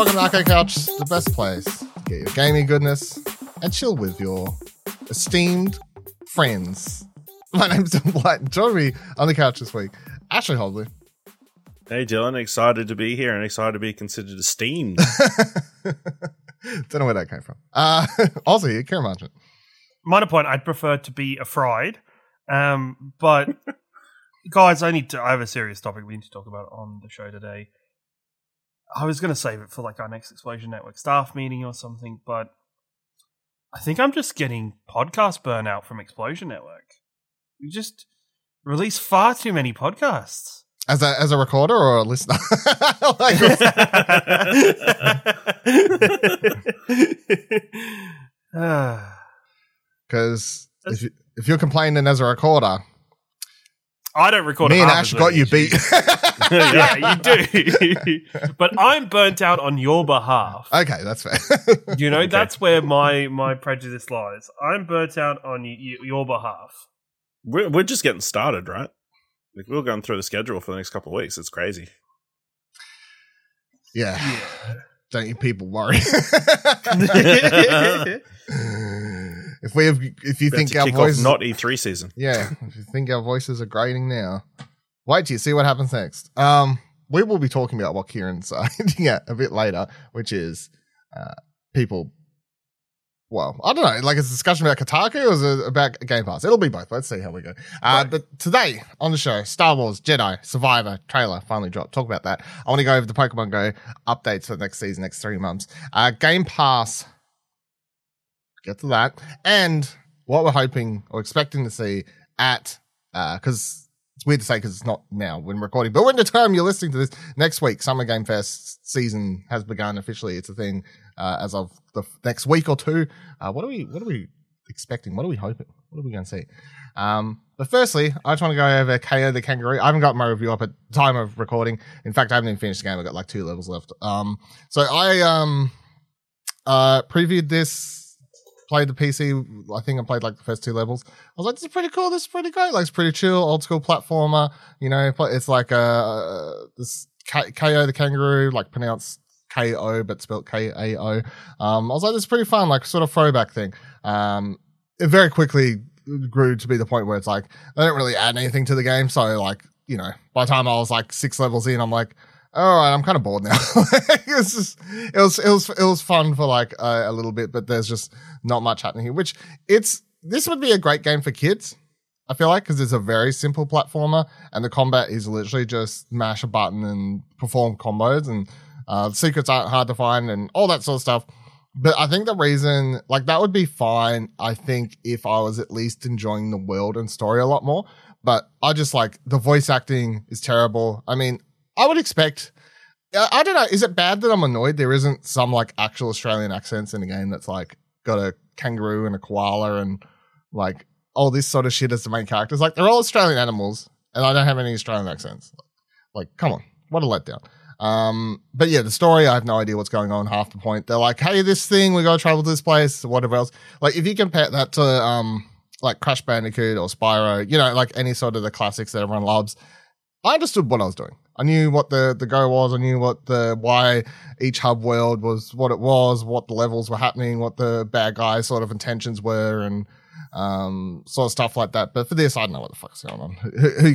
welcome to Arcade Couch, the best place to get your gaming goodness and chill with your esteemed friends. My name's Tom White. Join me on the couch this week, Ashley Hobley. Hey Dylan, excited to be here and excited to be considered esteemed. Don't know where that came from. Uh, also, here, Ciaran Marchant. minor point, I'd prefer to be afraid. Um, but guys, I need to. I have a serious topic we need to talk about on the show today. I was going to save it for like our next Explosion Network staff meeting or something, but I think I'm just getting podcast burnout from Explosion Network. We just release far too many podcasts. As a as a recorder or a listener? like. Because if, you, if you're complaining as a recorder, I don't record. me and Ash got you beat. yeah, you do. but I'm burnt out on your behalf. okay, that's fair. You know, that's where my my prejudice lies. I'm burnt out on y- y- your behalf. we're, we're just getting started, right? Like we're going through the schedule for the next couple of weeks. It's crazy. yeah. Don't you people worry. If we have, if you About think our voices, not E3 season. yeah, if you think our voices are grating now, wait till you see what happens next. Um, we will be talking about what Ciaran's uh, hinting at a bit later, which is uh, people. Well, I don't know. Like, it's a discussion about Kotaku or is it about Game Pass? It'll be both. Let's see how we go. Uh, Right. But today on the show, Star Wars Jedi Survivor trailer finally dropped. Talk about that. I want to go over the Pokemon Go updates for the next season, next three months. Uh, Game Pass. Get to that. And what we're hoping or expecting to see at, because it's weird to say because it's not now when recording, but when the time you're listening to this next week, Summer Game Fest season has begun officially. It's a thing uh, as of the next week or two. Uh, what are we? What are we expecting? What are we hoping? What are we going to see? Um, but firstly, I just want to go over Kao the Kangaroo. I haven't got my review up at time of recording. In fact, I haven't even finished the game. I've got like two levels left. Um, so I um uh previewed this played the PC. I think I played like the first two levels. I was like, this is pretty cool. This is pretty great. Like, it's pretty chill, old school platformer. You know, it's like uh this K- Kao the kangaroo, like pronounced KO but spelled K A O. Um, I was like, this is pretty fun, like sort of throwback thing. Um, it very quickly grew to be the point where it's like they don't really add anything to the game. So like, you know, by the time I was like six levels in, I'm like, all right, I'm kind of bored now. it was just, it was, it was, it was fun for like a, a little bit, but there's just not much happening here. Which it's this would be a great game for kids. I feel like because it's a very simple platformer and the combat is literally just mash a button and perform combos and uh, secrets aren't hard to find and all that sort of stuff. But I think the reason, like, that would be fine. I think if I was at least enjoying the world and story a lot more. But I just like the voice acting is terrible. I mean, I would expect. I I don't know. Is it bad that I'm annoyed there isn't some like actual Australian accents in a game that's like got a kangaroo and a koala and like all this sort of shit as the main characters? Like they're all Australian animals, and I don't have any Australian accents. Like, come on, what a letdown. Um, but yeah, the story, I have no idea what's going on. Half the point, they're like, "Hey, this thing, we got to travel to this place, whatever else." Like, if you compare that to um, like Crash Bandicoot or Spyro, you know, like any sort of the classics that everyone loves, I understood what I was doing. I knew what the the go was. I knew what the why each hub world was, what it was, what the levels were happening, what the bad guys sort of intentions were, and um, sort of stuff like that. But for this, I don't know what the fuck's going on.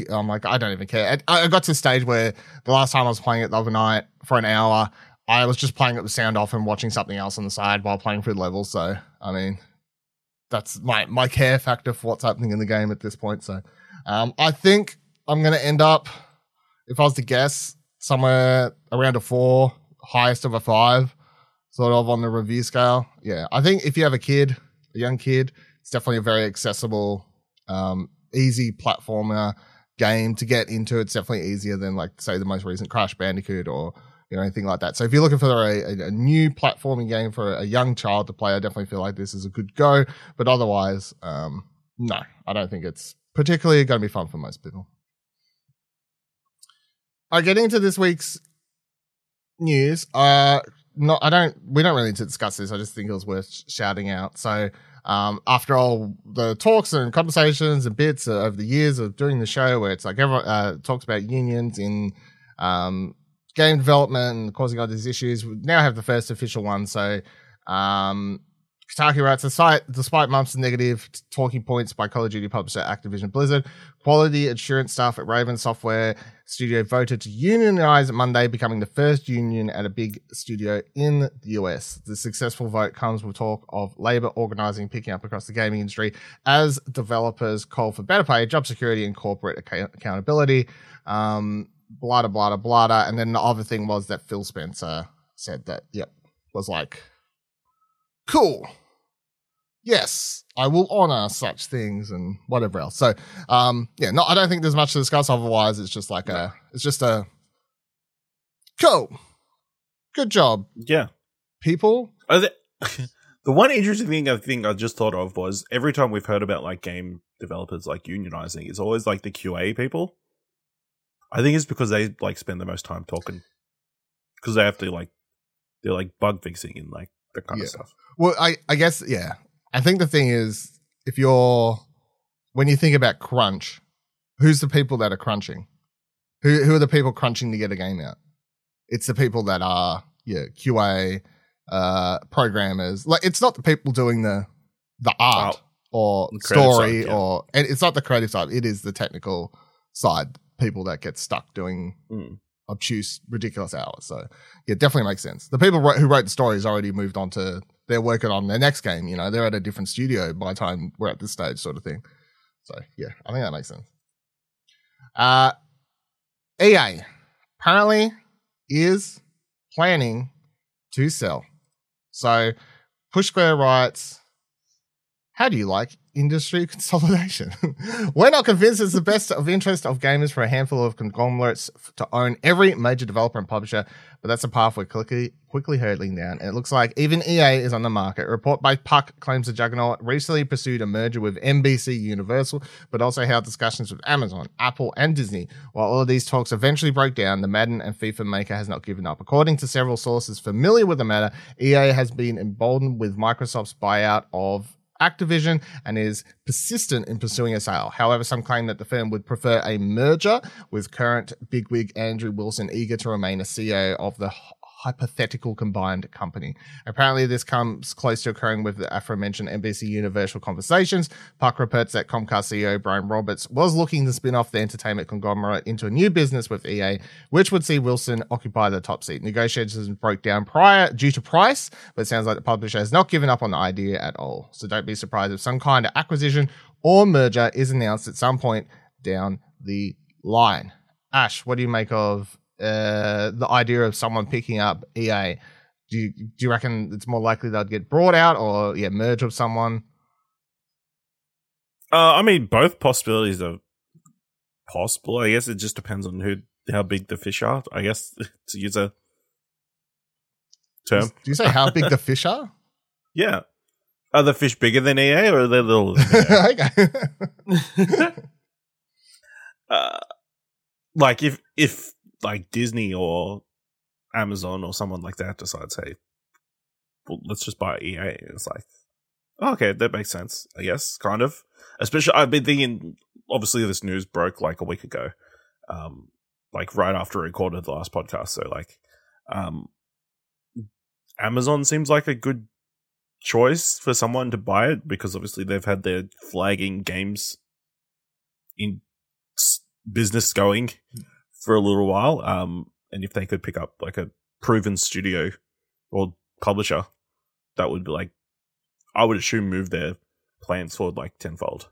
I'm like, I don't even care. I, I got to a stage where the last time I was playing it the other night for an hour, I was just playing it with sound off and watching something else on the side while playing through the levels. So, I mean, that's my my care factor for what's happening in the game at this point. So, um, I think I'm gonna end up, if I was to guess, somewhere around a four, highest of a five, sort of on the review scale. Yeah, I think if you have a kid, a young kid, it's definitely a very accessible, um, easy platformer game to get into. It's definitely easier than like say the most recent Crash Bandicoot or you know anything like that. So if you're looking for a, a, a new platforming game for a young child to play, I definitely feel like this is a good go. But otherwise, um, no, I don't think it's particularly going to be fun for most people. Right, getting into this week's news. Uh, not I don't. We don't really need to discuss this. I just think it was worth shouting out. So, um, after all the talks and conversations and bits uh, over the years of doing the show, where it's like everyone uh, talks about unions in um, game development and causing all these issues. We now have the first official one. So, um, Kotaku writes the site, despite months of negative talking points by Call of Duty publisher Activision Blizzard, quality assurance staff at Raven Software Studio voted to unionize Monday, becoming the first union at a big studio in the US. The successful vote comes with talk of labor organizing picking up across the gaming industry as developers call for better pay, job security, and corporate ac- accountability. Um, blah, blah, blah, blah. And then the other thing was that Phil Spencer said that, yep, was like, cool. Yes, I will honor such things and whatever else. So, um, yeah, no, I don't think there's much to discuss. Otherwise, it's just like a, it's just a cool, good job, Yeah. people. Are there- the one interesting thing I think I just thought of was every time we've heard about like game developers like unionizing, it's always like the QA people. I think it's because they like spend the most time talking because they have to like they're like bug fixing and like that kind Yeah. of stuff. Well, I, I guess, yeah. I think the thing is, if you're, when you think about crunch, who's the people that are crunching? Who, who are the people crunching to get a game out? It's the people that are, yeah, QA, uh, programmers. Like, it's not the people doing the, the art or The story side, yeah. or, and it's not the creative side. It is the technical side, people that get stuck doing Mm. Obtuse, ridiculous hours. So yeah, it definitely makes sense. The people who wrote the stories already moved on to they're working on their next game. You know, they're at a different studio by the time we're at this stage, sort of thing. So yeah, I think that makes sense. Uh, EA apparently is planning to sell. So Push Square writes, how do you like industry consolidation? We're not convinced it's the best of interest of gamers for a handful of conglomerates to own every major developer and publisher, but that's a path we're quickly quickly hurdling down. And it looks like even EA is on the market. A report by Puck claims the Juggernaut recently pursued a merger with NBC Universal, but also held discussions with Amazon, Apple, and Disney. While all of these talks eventually broke down, the Madden and FIFA maker has not given up. According to several sources familiar with the matter, EA has been emboldened with Microsoft's buyout of Activision and is persistent in pursuing a sale. However, some claim that the firm would prefer a merger with current bigwig Andrew Wilson eager to remain a CEO of the hypothetical combined company. Apparently, this comes close to occurring with the aforementioned NBC Universal conversations. Puck reports that Comcast CEO Brian Roberts was looking to spin off the entertainment conglomerate into a new business with EA, which would see Wilson occupy the top seat. Negotiations broke down prior due to price, but it sounds like the publisher has not given up on the idea at all. So don't be surprised if some kind of acquisition or merger is announced at some point down the line. Ash, what do you make of uh, the idea of someone picking up EA? Do you, do you reckon it's more likely they'd get brought out or yeah merge with someone? Uh, I mean, both possibilities are possible. I guess it just depends on who how big the fish are. I guess to use a term. Do you say how big the fish are? Yeah. Are the fish bigger than EA or are they little? Okay. uh, like if if like Disney or Amazon or someone like that decides, hey, well, let's just buy EA. It's like, oh, okay, that makes sense. I guess, kind of. Especially, I've been thinking. Obviously, this news broke like a week ago, um, like right after we recorded the last podcast. So, like, um, Amazon seems like a good choice for someone to buy it because obviously they've had their flagging games in business going for a little while. Um, and if they could pick up like a proven studio or publisher, that would be like, I would assume move their plans forward like tenfold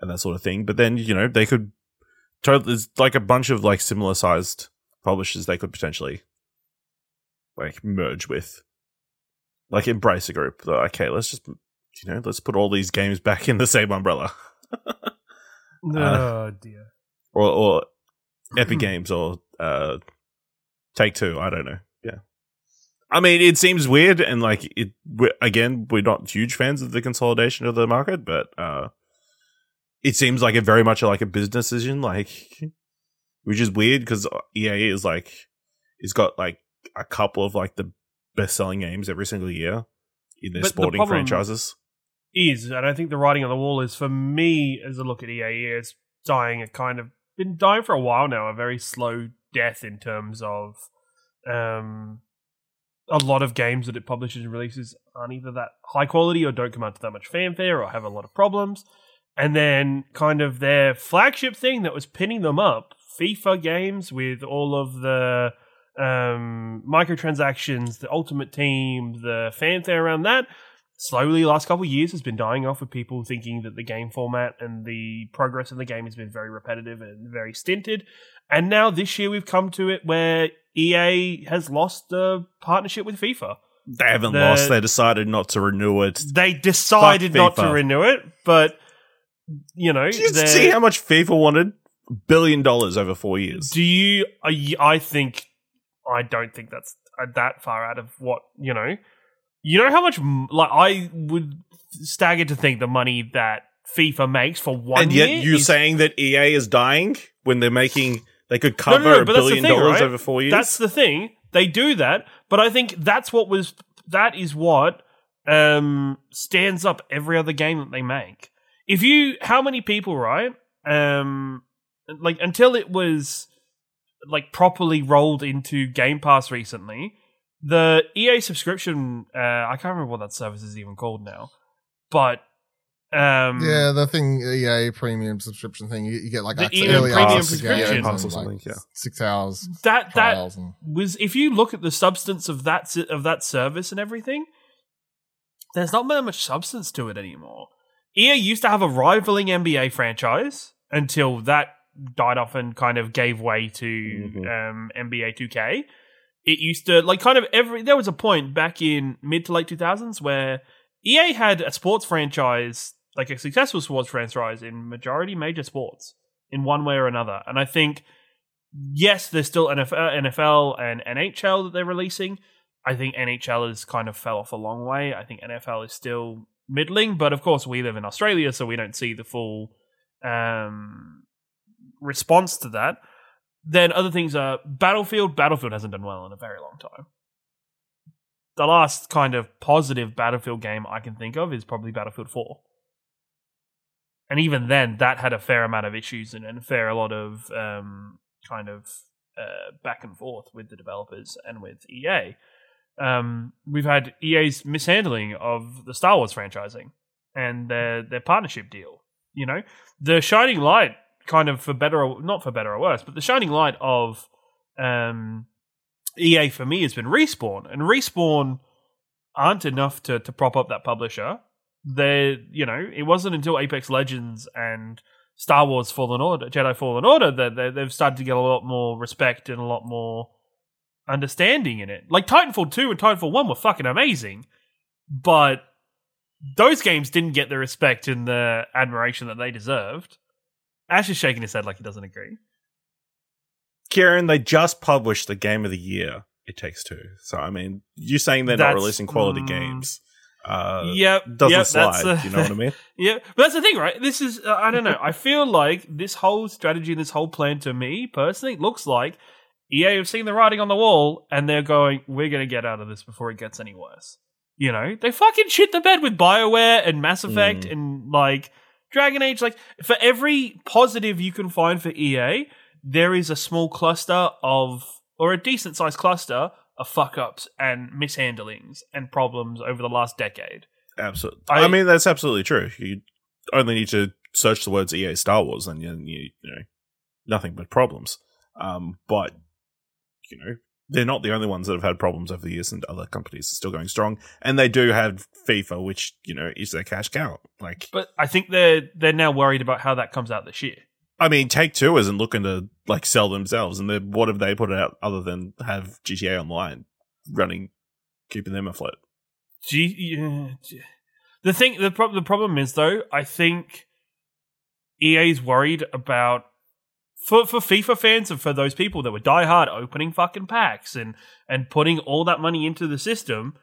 and that sort of thing. But then, you know, they could, totally, there's like a bunch of like similar sized publishers they could potentially like merge with, like Embracer Group. They're like, okay, let's just, you know, let's put all these games back in the same umbrella. oh dear. or or Epic Games or uh Take Two. I don't know. Yeah, I mean, it seems weird and like it. We're, again, we're not huge fans of the consolidation of the market, but uh it seems like a very much like a business decision, like which is weird because EA is like it's got like a couple of like the best selling games every single year in their But sporting problem- franchises. is, and I think the writing on the wall is for me as a look at EA, it's dying a kind of been dying for a while now, a very slow death in terms of um, a lot of games that it publishes and releases aren't either that high quality or don't come out to that much fanfare or have a lot of problems. And then kind of their flagship thing that was pinning them up, FIFA games with all of the um, microtransactions, the ultimate team, the fanfare around that, slowly last couple of years has been dying off with people thinking that the game format and the progress in the game has been very repetitive and very stinted. And now this year we've come to it where EA has lost the partnership with FIFA. They haven't The- lost. They decided not to renew it. They decided not to renew it, but you know, Did you see how much FIFA wanted? Billion dollars over four years. Do you? I I think I don't think that's uh, that far out of what you know. You know how much like I would stagger to think the money that FIFA makes for one and yet you're is- saying that EA is dying when they're making they could cover no, no, a that's the billion thing, dollars right? over four years. That's the thing. They do that, but I think that's what was that is what um stands up every other game that they make. If you how many people, right? Um like until it was like properly rolled into Game Pass recently, the EA subscription uh I can't remember what that service is even called now. But um Yeah, the thing EA premium subscription thing. You, you get like The access, EA early premium access subscription. games and, like yeah. six hours that that and was if you look at the substance of that of that service and everything, there's not that much substance to it anymore. EA used to have a rivaling NBA franchise until that died off and kind of gave way to Mhm. um, NBA 2K. It used to like kind of every there was a point back in mid to late 2000s where EA had a sports franchise like a successful sports franchise in majority major sports in one way or another. And I think yes, there's still NFL, NFL and NHL that they're releasing. I think NHL has kind of fell off a long way. I think NFL is still middling, but of course we live in Australia, so we don't see the full um, response to that. Then other things are Battlefield. Battlefield hasn't done well in a very long time. The last kind of positive Battlefield game I can think of is probably Battlefield 4. And even then, that had a fair amount of issues and, and a fair lot of um, kind of uh, back and forth with the developers and with EA. Um, we've had EA's mishandling of the Star Wars franchising and their their partnership deal. You know, the shining light, kind of for better or not for better or worse, but the shining light of um, EA for me has been respawn, and respawn aren't enough to to prop up that publisher. They, you know, it wasn't until Apex Legends and Star Wars Fallen Order, Jedi Fallen Order, that they, they've started to get a lot more respect and a lot more understanding in it. Like Titanfall 2 and Titanfall 1 were fucking amazing, but those games didn't get the respect and the admiration that they deserved. Ash is shaking his head like he doesn't agree. Ciaran, they just published the game of the year. It takes two. So I mean, you saying they're not releasing quality mm. games uh, yep, doesn't yep, slide. that's, uh, you know what I mean? Yeah, but that's the thing, right? This is uh, I don't know. I feel like this whole strategy, this whole plan, to me personally, looks like EA have seen the writing on the wall and they're going, "We're going to get out of this before it gets any worse." You know, they fucking shit the bed with Bioware and Mass Effect Mm. and like Dragon Age. Like for every positive you can find for EA, there is a small cluster of or a decent sized cluster of fuck ups and mishandlings and problems over the last decade. Absolutely. I- I, mean, that's absolutely true. You only need to search the words EA Star Wars, and you, you, you know nothing but problems. Um, but you know they're not the only ones that have had problems over the years, and other companies are still going strong. And they do have FIFA, which you know is their cash cow. Like, But I think they're they're now worried about how that comes out this year. I mean, Take Two isn't looking to like sell themselves, and what have they put out other than have GTA Online running, keeping them afloat? G- yeah, the thing, the, prob- the problem is though, I think EA's worried about for for FIFA fans and for those people that were diehard opening fucking packs and and putting all that money into the system.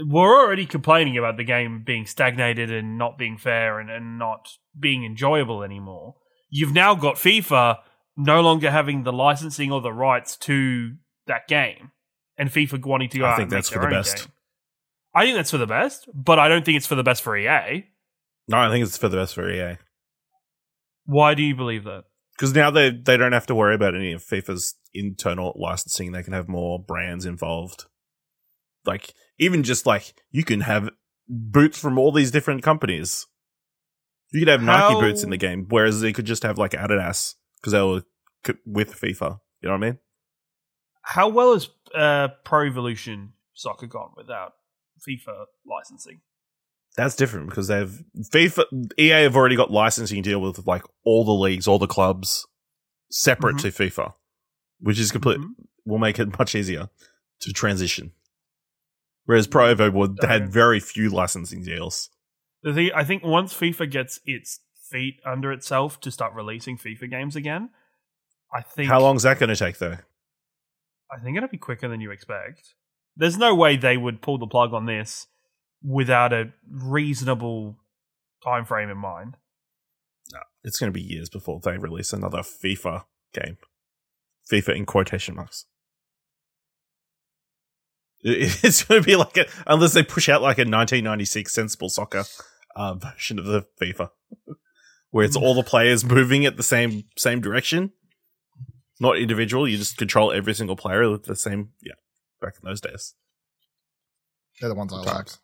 We're already complaining about the game being stagnated and not being fair and, and not being enjoyable anymore. You've now got FIFA no longer having the licensing or the rights to that game, and FIFA wanting to go I think that's for the best. game. I think that's for the best, but I don't think it's for the best for EA. No, I think it's for the best for EA. Why do you believe that? Because now they they don't have to worry about any of FIFA's internal licensing. They can have more brands involved. Like even just like you can have boots from all these different companies. You could have Nike boots in the game, whereas they could just have like Adidas because they were c- with FIFA. You know what I mean? How well has uh, Pro Evolution Soccer gone without FIFA licensing? That's different because they've FIFA EA have already got licensing deal with like all the leagues, all the clubs separate Mhm. to FIFA, which is complete Mhm. will make it much easier to transition. Whereas Pro Evo would Don't. had very few licensing deals. The thing, I think once FIFA gets its feet under itself to start releasing FIFA games again, I think How long is that going to take though? I think it'll be quicker than you expect. There's no way they would pull the plug on this without a reasonable time frame in mind. No, it's going to be years before they release another FIFA game. FIFA in quotation marks. It's going to be like a, unless they push out like a 1996 sensible soccer uh, version of the FIFA, where it's all the players moving at the same same direction, not individual. You just control every single player with the same. Yeah, back in those days. They're the ones I Good like. times.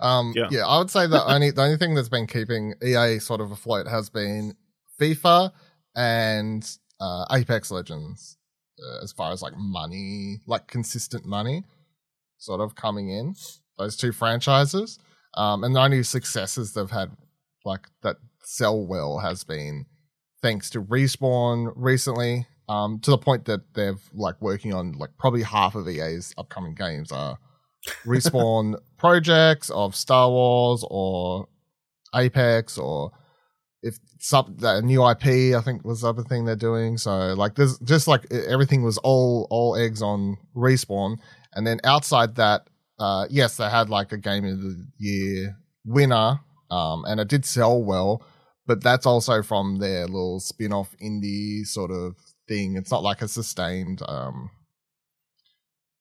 Um, Yeah. yeah. I would say the only the only thing that's been keeping EA sort of afloat has been FIFA and uh, Apex Legends, uh, as far as like money, like consistent money, sort of coming in. Those two franchises, um, and the only successes they've had, like that sell well, has been thanks to respawn recently. Um, to the point that they've like working on like probably half of EA's upcoming games are respawn projects of Star Wars or Apex or if some new IP I think was the other thing they're doing. So like there's just like everything was all all eggs on respawn, and then outside that, uh, yes, they had like a game of the year winner, um, and it did sell well, but that's also from their little spin-off indie sort of thing. It's not like a sustained um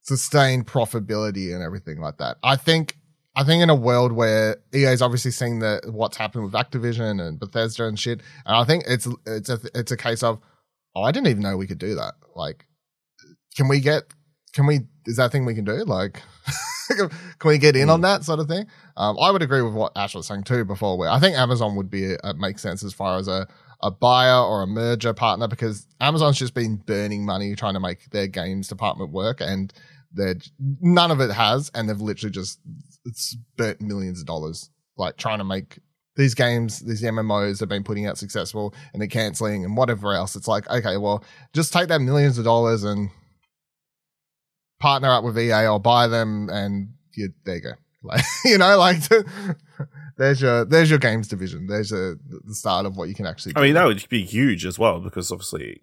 sustained profitability and everything like that. I think I think in a world where EA's obviously seeing the what's happened with Activision and Bethesda and shit, and I think it's it's a it's a case of oh I didn't even know we could do that. Like, can we get can we is that a thing we can do? Like, can we get in on that sort of thing? Um, I would agree with what Ash was saying too before. Where I think Amazon would be uh, make sense as far as a a buyer or a merger partner because Amazon's just been burning money trying to make their games department work and they're none of it has and they've literally just it's burnt millions of dollars like trying to make these games these mmos have been putting out successful and they're canceling and whatever else. It's like okay well just take that millions of dollars and partner up with ea or buy them and you, there you go. Like you know like there's your there's your games division. There's a, the start of what you can actually do. I mean, that would be huge as well because obviously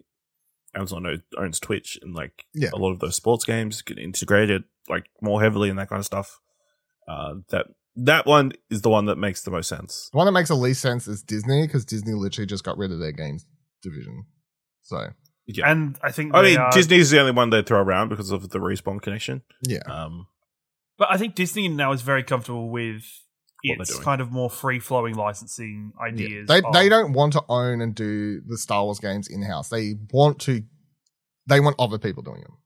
Amazon owns Twitch and like Yeah. a lot of those sports games get integrated like more heavily and that kind of stuff. Uh, that that one is the one that makes the most sense. The one that makes the least sense is Disney because Disney literally just got rid of their games division. So Yeah. And I think I they mean, are- Disney's the only one they throw around because of the respawn connection. yeah, Um, But I think Disney now is very comfortable with What they're its kind of more free flowing licensing yeah. ideas. they of- they don't want to own and do the Star Wars games in house. They want to, they want other people doing them.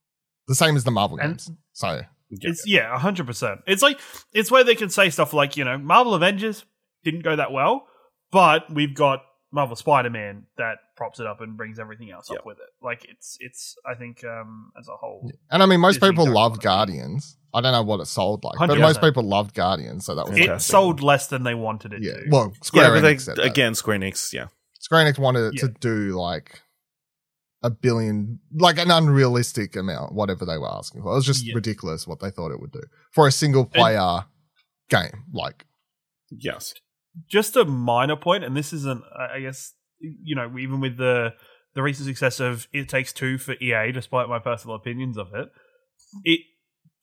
The same as the Marvel games. So It's yeah, hundred percent. It's like it's where they can say stuff like you know Marvel Avengers didn't go that well, but we've got Marvel Spider Man that props it up and brings everything else Yeah. up with it. Like it's it's I think um as a whole. and I mean most Disney people don't loved Guardians. I don't know what it sold like, but 100%. most people loved Guardians. So that was It Fantastic. sold less than they wanted it yeah. to. Well, Square yeah, but they, Enix said that. again, Square Enix, yeah. Square Enix wanted it Yeah. to do like a billion, like an unrealistic amount, whatever they were asking for. It was just Yeah. ridiculous what they thought it would do for a single player game. Like, Yes. Just a minor point, and this isn't, I I guess, you know, even with the the recent success of It Takes Two for EA, despite my personal opinions of it, it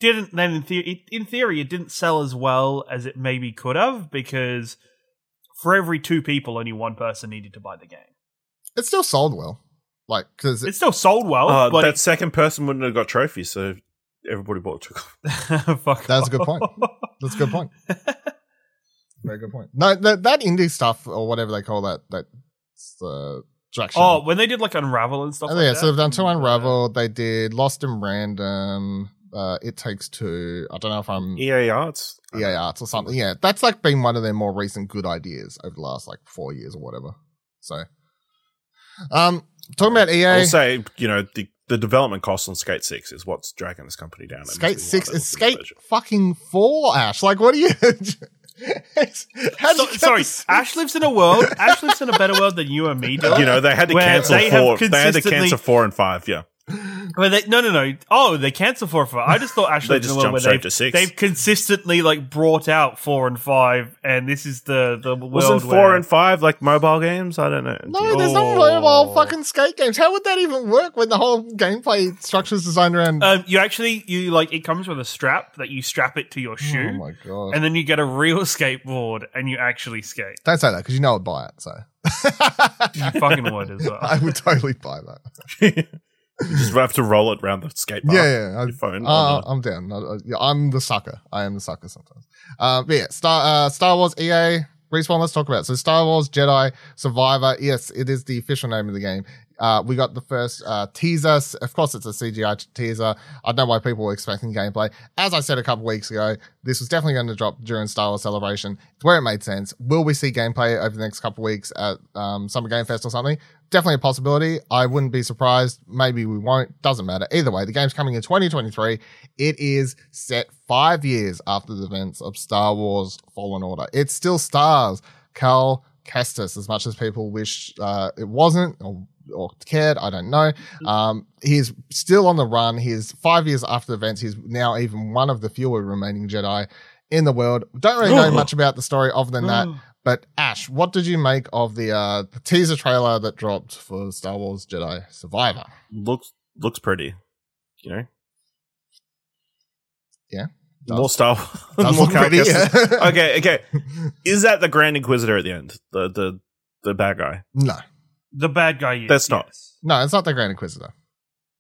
didn't then in theory, in theory, it didn't sell as well as it maybe could have because for every two people, only one person needed to buy the game. it still sold well. Like, because It still sold well, Uh, but that second person wouldn't have got trophies, so everybody bought took off. it, fuck That's a good point. that's a good point. Very good point. No, that, that indie stuff or whatever they call that, that uh, direction. Oh, when they did like Unravel and stuff. Oh, like yeah, that. so they've done two uh, Unravel. They did Lost in Random. Uh, it takes two. I don't know if I'm EA Arts. EA Arts or something. Yeah, that's like been one of their more recent good ideas over the last like four years or whatever. So, um, talking about EA, I'll say, you know, the, the development cost on Skate 6 is what's dragging this company down. Skate Six is Skate at budget. fucking Four. Ash, like, what are you? How So- sorry, Ash lives in a world. Ash lives in a better world than you and me do. You know, they had to Where cancel they have four. They had to consistently- cancel four and five. Yeah, Where they, no, no, no. Oh, they cancel four and five. I just thought Ash They lived in just a world where jumped straight they've, to six. they've consistently like brought out four and five, and this is the the world wasn't four where and five like mobile games? I don't know. No, there's no Oh. mobile fucking skate games. How would that even work when the whole gameplay structure is designed around? um, you actually you like it comes with a strap that you strap it to your shoe. oh my god! and then you get a real skateboard and you actually skate. Don't say that because you know I'd buy it. So You fucking would as well. I would totally buy that. You just have to roll it around the skate park. Yeah, yeah. I, phone. Uh, I'm down. I, I- I'm the sucker. I am the sucker sometimes. Uh, but yeah, Star uh, Star Wars EA respawn. Let's talk about it. So Star Wars Jedi Survivor. Yes, it is the official name of the game. Uh, we got the first uh, teaser. Of course, it's a CGI teaser. I know why people were expecting gameplay. As I said a couple weeks ago, this was definitely going to drop during Star Wars Celebration. It's where it made sense. Will we see gameplay over the next couple weeks at um, Summer Game Fest or something? Definitely a possibility. I wouldn't be surprised. Maybe we won't. Doesn't matter. Either way, the game's coming in 2023. It is set five years after the events of Star Wars Fallen Order. It still stars Cal Kestis, as much as people wish uh, it wasn't or, or cared. I don't know. Um, he's still on the run. He's five years after the events. He's now even one of the fewer remaining Jedi in the world. Don't really know much about the story other than that. But Ash, what did you make of the, uh, the teaser trailer that dropped for Star Wars Jedi Survivor? looks looks pretty. You know, Yeah, does. more Star. Does more look pretty, yeah. okay, okay. Is that the Grand Inquisitor at the end? The the the bad guy. No, The bad guy is. That's not. Yes. no, it's not the Grand Inquisitor.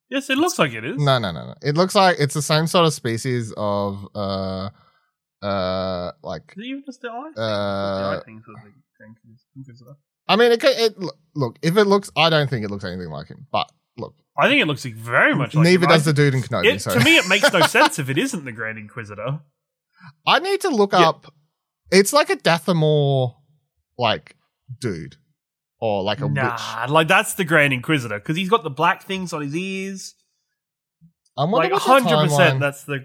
Yes, it looks like it is. No, no, no, no. It looks like it's the same sort of species of uh uh like Is it even just the eye? Uh, the eye thing for the Grand Inquisitor. I mean it, could- it look if it looks I don't think it looks anything like him. But look, I think it looks very much like neither him. does I- the dude in Kenobi. It, so To me, it makes no sense if it isn't the Grand Inquisitor. I need to look Yeah. up it's like a Dathomir like dude. Or like a witch. Nah, like that's the Grand Inquisitor because he's got the black things on his ears. I'm Like hundred percent. that's the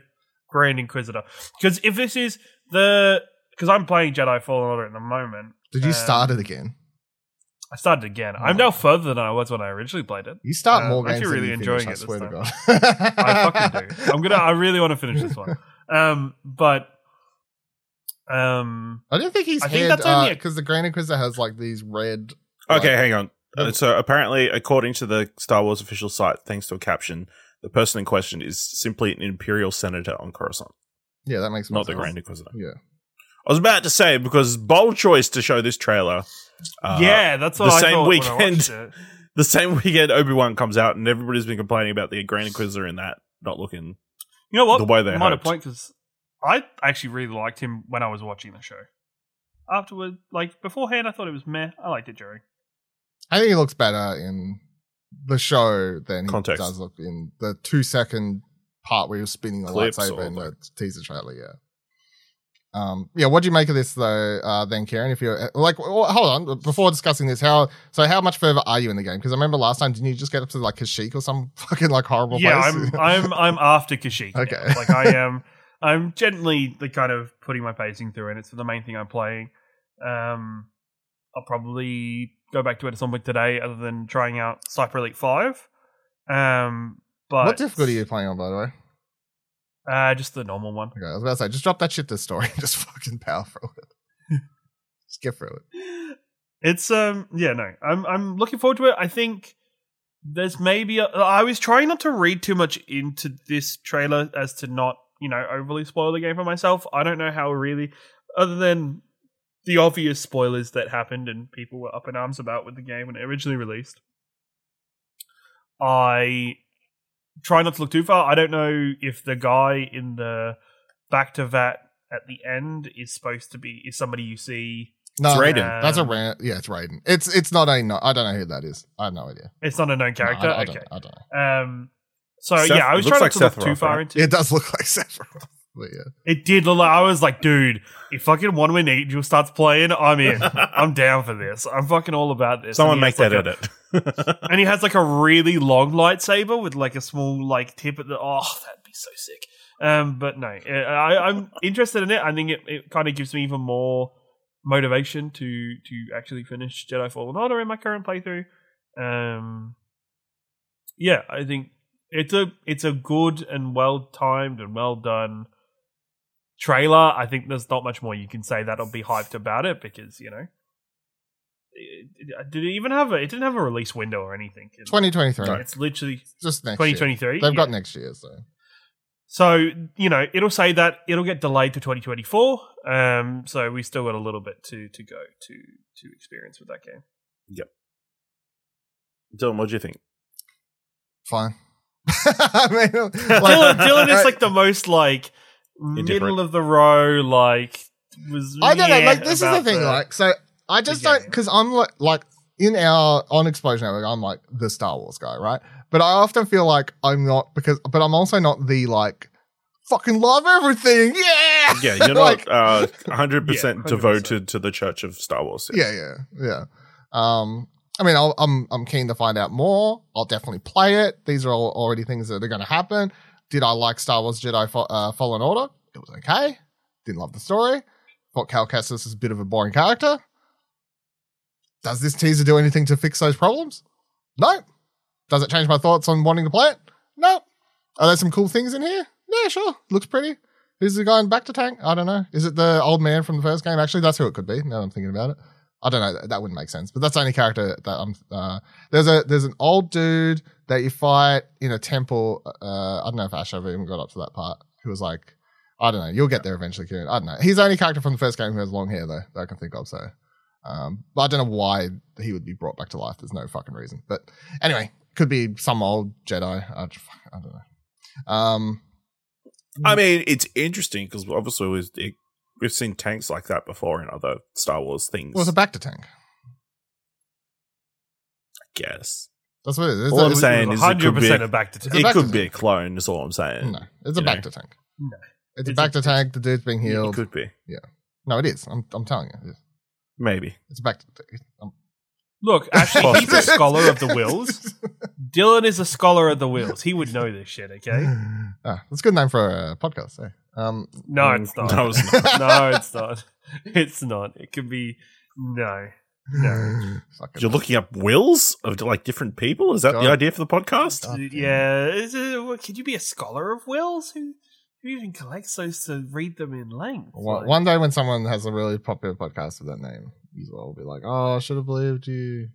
Grand Inquisitor. Because if this is the, because I'm playing Jedi Fallen Order at the moment. Did you um, start it again? I started again. Oh. I'm now further than I was when I originally played it. You start uh, more I'm games actually than really enjoying finish, it I swear to God. I fucking do. I'm gonna. I really want to finish this one. Um, but um, I don't think he's I think head that's only because the Grand Inquisitor has like these red. Okay, like- hang on. Uh, so apparently, according to the Star Wars official site, thanks to a caption, the person in question is simply an imperial senator on Coruscant, Yeah, that makes more not the sense. Grand Inquisitor. Yeah. I was about to say because bold choice to show this trailer. uh, yeah, that's what the I same thought when I weekend- it. the same weekend Obi Wan comes out, and everybody's been complaining about the Grand Inquisitor in that not looking. You know what? The way they might have point because I actually really liked him when I was watching the show. Afterward, like beforehand, I thought it was meh. I liked it during. I think he looks better in the show than Context. he does look in the two second part where he was spinning the Clips lightsaber in the teaser trailer. Yeah. Um, yeah, what do you make of this though? Uh, then Ciaran, if you're like, well, hold on, before discussing this, how so? How much further are you in the game? Because I remember last time, didn't you just get up to like Kashyyyk or some fucking like horrible yeah, place? I'm I'm I'm after Kashyyyk. now. Okay. like I am. I'm gently the kind of putting my pacing through, and it's the main thing I'm playing. Um, I'll probably go back to it at some point today, other than trying out Cyber Elite Five. Um, but what difficulty are you playing on, by the way? Uh, just the normal one. Okay, I was about to say, just drop that shit to story and just fucking power through it. just get through it. It's um yeah no I'm I'm looking forward to it. I think there's maybe a, I was trying not to read too much into this trailer as to not you know overly spoil the game for myself. I don't know how really other than the obvious spoilers that happened and people were up in arms about with the game when it originally released. I try not to look too far. I don't know if the guy in the back to that at the end is supposed to be is somebody you see No, It's Raiden. That's a Um, rant. Yeah, it's Raiden. It's it's not a. No, I don't know who that is. I have no idea. It's not a known No, character. I, I okay. don't, I don't know. Um. So Seth- yeah, I was looks trying like not to look Seth too far right? into. It It does look like Sephiroth. But yeah. It did look like I was like, dude, if fucking One Wing Angel starts playing, I'm in. I'm down for this. I'm fucking all about this. Someone make that like, a- edit. and he has like a really long lightsaber with like a small like tip at the. Oh, that'd be so sick. Um, but no, uh, I, I'm interested in it. I think it, it kind of gives me even more motivation to to actually finish Jedi Fallen Order in my current playthrough. Um, yeah, I think it's a it's a good and well timed and well done trailer. I think there's not much more you can say that'll be hyped about it because you know. it- it- Did it even have a? It didn't have a release window or anything. 2023. It's literally Just next year. 2023. They've yeah. got next year, so So you know, it'll say that it'll get delayed to 2024. Um, so we still got a little bit to to go to to experience with that game. Yep. Dylan, what do you think? fine. I mean, like- Dylan, Dylan is like the most like Indifferent. Middle of the row. Like was I don't know. Like this is the about thing. Like so, I just don't because I'm like like in our on Explosion Network, I'm like the Star Wars guy, right? But I often feel like I'm not because, but I'm also not the like fucking love everything. Yeah, Yeah, you're like, not uh, 100% Yeah, 100%. devoted to the Church of Star Wars. yeah, yeah, yeah. Um, I mean, I'll, I'm I'm keen to find out more. I'll definitely play it. These are all already things that are going to happen. Did I like Star Wars Jedi Fa- uh, Fallen Order? It was okay. Didn't love the story. Thought Cal Kestis is a bit of a boring character. Does this teaser do anything to fix those problems? No. Does it change my thoughts on wanting to play it? No. Are there some cool things in here? Yeah, sure. Looks pretty. Who's the guy in bacta tank? I don't know. Is it the old man from the first game? Actually, that's who it could be. Now I'm thinking about it. I don't know. That, that wouldn't make sense. But that's the only character that I'm. Uh, there's a there's an old dude that you fight in a temple. Uh, I don't know if Ash ever even got up to that part. Who was like, I don't know. You'll get there eventually, Ciaran. I don't know. He's the only character from the first game who has long hair though that I can think of. So, um, but I don't know why he would be brought back to life. There's no fucking reason. But anyway, could be some old Jedi. I, I don't know. Um, I mean, it's interesting because obviously it, we've seen tanks like that before in other Star Wars things. well, it's a bacta tank. I guess. That's what it is. It's All a- I'm saying is it could be percent a- of back to It's a It could be a clone, is all I'm saying. No, it's a You back know. to tank. No. It's a It's bacta tank. The dude's being It healed. could be. Yeah. No, it is. I'm, I'm telling you. It's- Maybe. It's a back to um, Look, actually, he's a scholar of the wills. Dylan is a scholar of the wills. He would know this shit. Okay. ah, that's a good name for a podcast. Eh? Um, No, Mm, it's not. no, it's not. no, it's not. It's not. It could be no. No. You're looking up wills of like different people? Is that God. the idea for the podcast? God yeah. Is it, what, could you be a scholar of wills? Who who even collects those to read them in length? One, Like- one day when someone has a really popular podcast with that name, you will be like, "Oh, I should have believed you."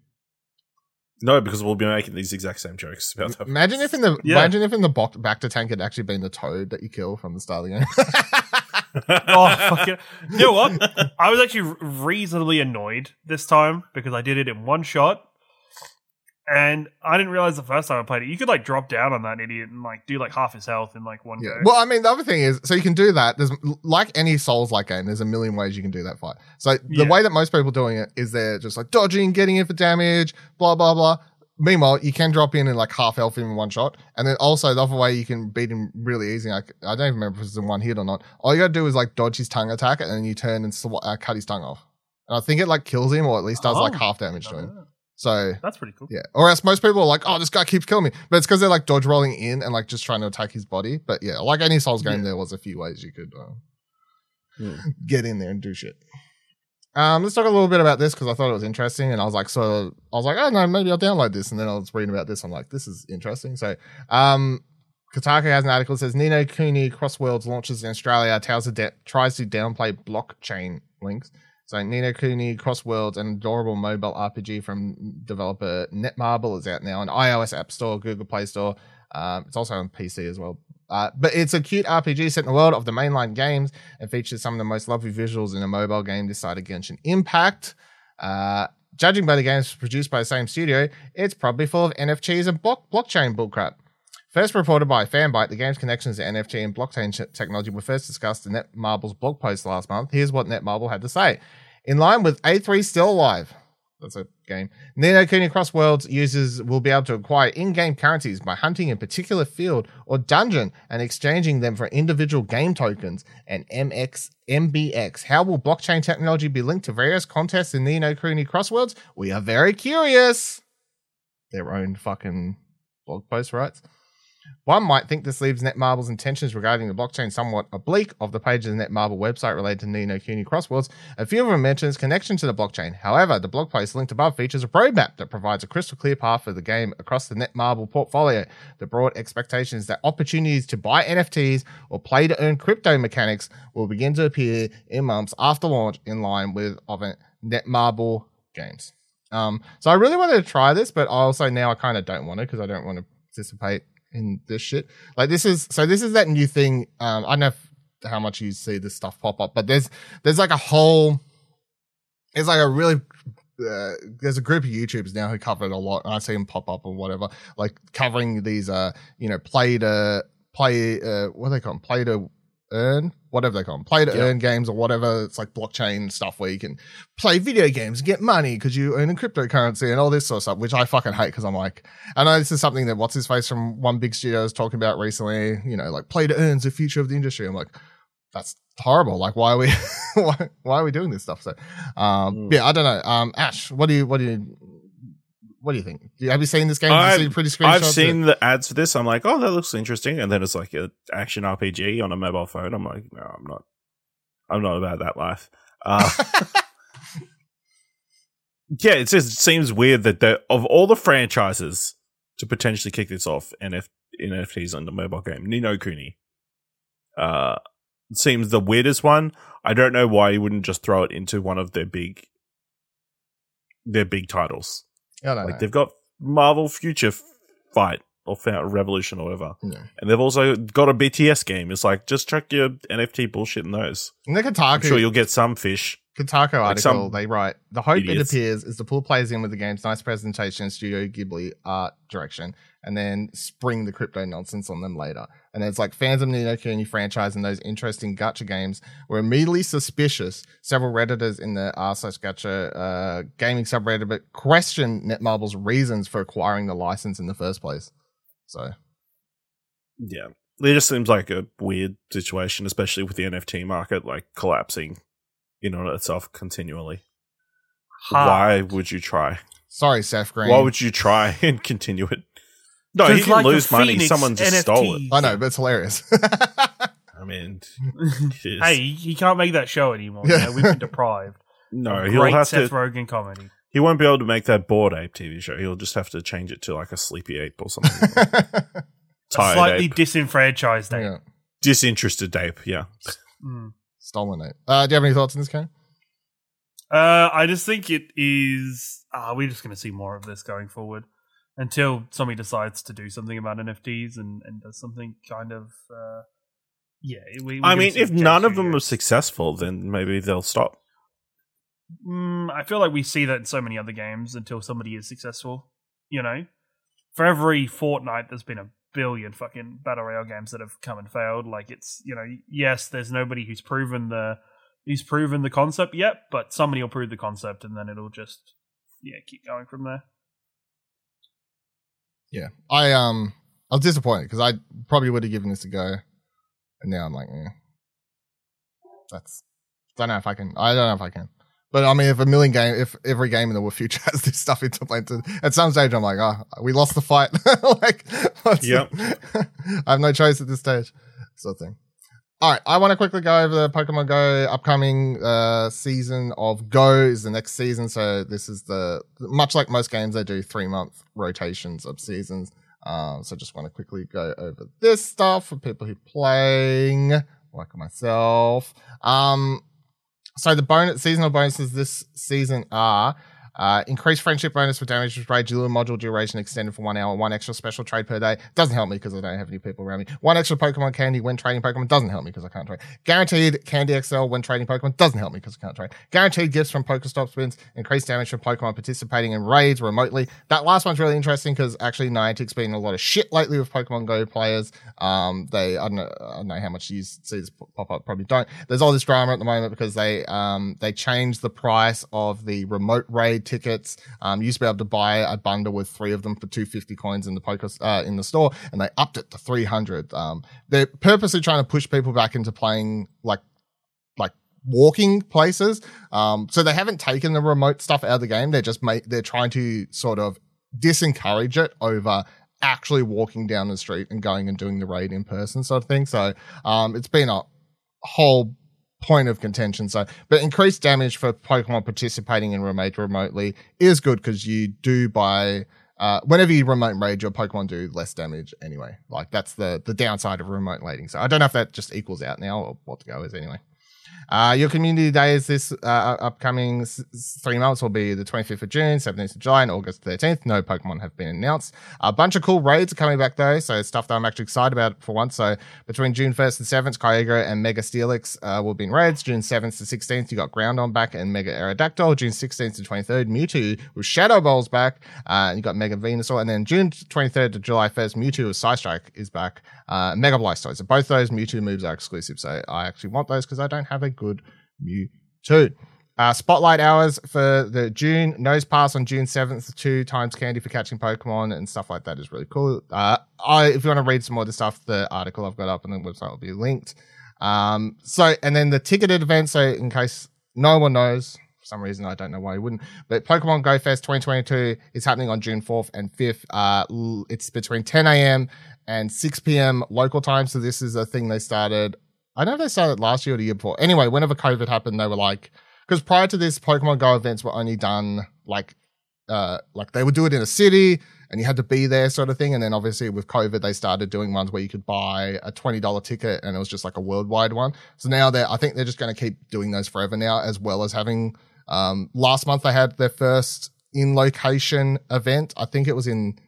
No, because we'll be making these exact same jokes about that. Imagine if in the Yeah. imagine if in the bo- bacta tank had actually been the toad that you kill from the start of the game. oh, fucking. You know what? I was actually reasonably annoyed this time because I did it in one shot. And I didn't realize the first time I played it, you could like drop down on that idiot and like do like half his health in like one Yeah. go. Well, I mean, the other thing is, so you can do that. There's like any Souls like game. There's a million ways you can do that fight. So the Yeah. way that most people doing it is they're just like dodging, getting in for damage, blah blah blah. Meanwhile, you can drop in and like half health him in one shot, and then also the other way you can beat him really easy. Like I don't even remember if it's in one hit or not. All you gotta do is like dodge his tongue attack, and then you turn and sw- uh, cut his tongue off. And I think it like kills him, or at least does like Oh. half damage to him. So That's pretty cool. yeah. Or else most people are like, oh, this guy keeps killing me. But it's because they're like dodge rolling in and like just trying to attack his body. But yeah, like any Souls game, Yeah. there was a few ways you could uh, get in there and do shit. Um, let's talk a little bit about this because I thought it was interesting, and I was like, so I was like, oh no, maybe I'll download this, and then I was reading about this. I'm like, this is interesting. So, um, Kotaku has an article that says Ni no Kuni Crossworlds launches in Australia, tells to de- tries to downplay blockchain links. So Ni no Kuni Crossworlds, an adorable mobile RPG from developer Netmarble, is out now on iOS App Store, Google Play Store. Um, it's also on PC as well. Uh, but it's a cute RPG set in the world of the mainline games and features some of the most lovely visuals in a mobile game this side of Genshin Impact. Uh, judging by the games produced by the same studio, it's probably full of NFTs and block- blockchain bullcrap. First reported by Fanbyte, the game's connections to NFT and blockchain ch- technology were first discussed in Netmarble's blog post last month. Here's what Netmarble had to say. In line with A3 Still Alive, that's a game. Ni no Kuni Cross Worlds users will be able to acquire in-game currencies by hunting a particular field or dungeon and exchanging them for individual game tokens and MX MBX. How will blockchain technology be linked to various contests in Ni no Kuni Cross Worlds? We are very curious. Their own fucking blog post writes. One might think this leaves Netmarble's intentions regarding the blockchain somewhat oblique of the pages of the Netmarble website related to Ni no Kuni Cross Worlds. A few of them mentions connection to the blockchain. However, the blog post linked above features a roadmap that provides a crystal clear path for the game across the Netmarble portfolio. The broad expectation is that opportunities to buy NFTs or play to earn crypto mechanics will begin to appear in months after launch in line with other Netmarble games. Um, so I really wanted to try this, but also now I kind of don't want to because I don't want to participate in this shit. Like this is so this is that new thing. Um, I don't know if, how much you see this stuff pop up, but there's there's like a whole it's like a really uh, there's a group of YouTubers now who cover it a lot, and I see them pop up or whatever, like covering these uh you know play to play uh what do they call them play to earn whatever they call them play to Yeah. earn games or whatever. It's like blockchain stuff where you can play video games and get money because you earn in cryptocurrency and all this sort of stuff which i fucking hate because i'm like i know this is something that what's his face from one big studio is talking about recently you know like play to earn's the future of the industry. I'm like that's horrible. Like why are we why, why are we doing this stuff? So um Mm. yeah i don't know. Um ash what do you what do you what do you think? Do you, have you seen this game? I've- seen pretty screenshots? I've seen the ads for this. I'm like, oh, that looks interesting. And then it's like an action RPG on a mobile phone. I'm like, no, I'm not. I'm not about that life. Uh, yeah, it just seems weird that the, of all the franchises to potentially kick this off, NF, NFTs on the mobile game, Ni no Kuni uh, seems the weirdest one. I don't know why you wouldn't just throw it into one of their big, their big titles. I don't Like they've got Marvel Future Fight or Revolution or whatever, Yeah. and they've also got a BTS game. It's like just chuck your NFT bullshit in those. And the I'm sure you'll get some fish. Kotaku article, some they write the hope idiots. it appears is to pull players in with the game's nice presentation Studio Ghibli art direction, and then spring the crypto nonsense on them later. And it's like fans of Ni no Kuni franchise and those interesting gacha games were immediately suspicious. Several redditors in the r slash gacha uh, gaming subreddit questioned Netmarble's reasons for acquiring the license in the first place. So Yeah, it just seems like a weird situation, especially with the NFT market like collapsing in on itself continually. Ha. Why would you try? sorry, Seth Green. Why would you try and continue it? No, he 'Cause didn't like lose money. Phoenix Someone just NFT. stole it. I know, but it's hilarious. I mean, hey, he can't make that show anymore. Yeah. You know, we've been deprived. no, Of he'll great have Seth to. Rogen comedy. He won't be able to make that bored ape TV show. He'll just have to change it to like a sleepy ape or something. Tired Slightly ape. disenfranchised. ape. yeah. Disinterested ape. Yeah. Mm. Stolen it. Uh, do you have any thoughts on this game? Uh, I just think it is. Uh, we're just going to see more of this going forward until somebody decides to do something about NFTs and, and does something kind of. Uh, yeah, we, I mean, if none of them are successful, then maybe they'll stop. Mm, I feel like we see that in so many other games until somebody is successful. You know, for every fortnight, there's been a billion fucking battle royale games that have come and failed. Like it's you know, yes, there's nobody who's proven the who's proven the concept yet, but somebody will prove the concept, and then it'll just yeah keep going from there. Yeah, I um, I was disappointed because I probably would have given this a go, and now I'm like, eh. that's I don't know if I can. I don't know if I can. But I mean, if a million game, if every game in the future has this stuff implemented, at some stage I'm like, oh, we lost the fight. like, Yep. I have no choice at this stage, sort of thing. All right, I want to quickly go over the Pokemon Go upcoming uh, season of Go is the next season. So this is the much like most games, they do three month rotations of seasons. Um, so just want to quickly go over this stuff for people who playing, like myself. Um, so the bonus seasonal bonuses this season are Uh, increased friendship bonus for damage rate, lure module duration extended for one hour, one extra special trade per day. Doesn't help me because I don't have any people around me. One extra Pokemon candy when trading Pokemon doesn't help me because I can't trade. Guaranteed candy XL when trading Pokemon doesn't help me because I can't trade. Guaranteed gifts from Pokestop spins, increased damage from Pokemon participating in raids remotely. That last one's really interesting because actually Niantic's been a lot of shit lately with Pokemon Go players. Um, they, I don't know, I don't know how much you see this pop up, probably don't. There's all this drama at the moment because they, um, they changed the price of the remote raid tickets. Um, you used to be able to buy a bundle with three of them for 250 coins in the poker, uh, in the store and they upped it to 300. Um, they're purposely trying to push people back into playing like, like walking places. Um, so they haven't taken the remote stuff out of the game. They're just make, they're trying to sort of disencourage it over actually walking down the street and going and doing the raid in person sort of thing. So, um, it's been a whole point of contention. So, but increased damage for Pokemon participating in remote remotely is good because you do buy. Uh, whenever you remote raid, your Pokemon do less damage anyway. Like that's the the downside of remote raiding. So I don't know if that just equals out now or what the go is anyway. Uh, your community days this uh, upcoming s- three months will be the 25th of June, 17th of July, and August 13th. No Pokemon have been announced. A bunch of cool raids are coming back though, so stuff that I'm actually excited about for once. So between June 1st and 7th, Kyogre and Mega Steelix uh, will be in raids. June 7th to 16th, you got Groudon back and Mega Aerodactyl. June 16th to 23rd, Mewtwo with Shadow Balls back. Uh, you got Mega Venusaur, and then June 23rd to July 1st, Mewtwo with Psystrike is back. Uh, Mega Blastoise. So both those Mewtwo moves are exclusive, so I actually want those because I don't have a good Mewtwo. Uh, spotlight hours for the June Nosepass on June 7th, two times candy for catching Pokemon and stuff like that is really cool. Uh, I, if you want to read some more of the stuff, the article I've got up on the website will be linked. Um, so, and then the ticketed event. So, in case no one knows, for some reason, I don't know why you wouldn't, but Pokemon Go Fest 2022 is happening on June 4th and 5th. Uh, it's between 10 a.m. and 6 p.m. local time. So, this is a thing they started. I don't know if they started last year or the year before. Anyway, whenever COVID happened, they were like, because prior to this, Pokemon Go events were only done like, uh, like they would do it in a city and you had to be there, sort of thing. And then obviously with COVID, they started doing ones where you could buy a twenty dollar ticket and it was just like a worldwide one. So now they're, I think they're just going to keep doing those forever now, as well as having. Um, last month they had their first in location event. I think it was in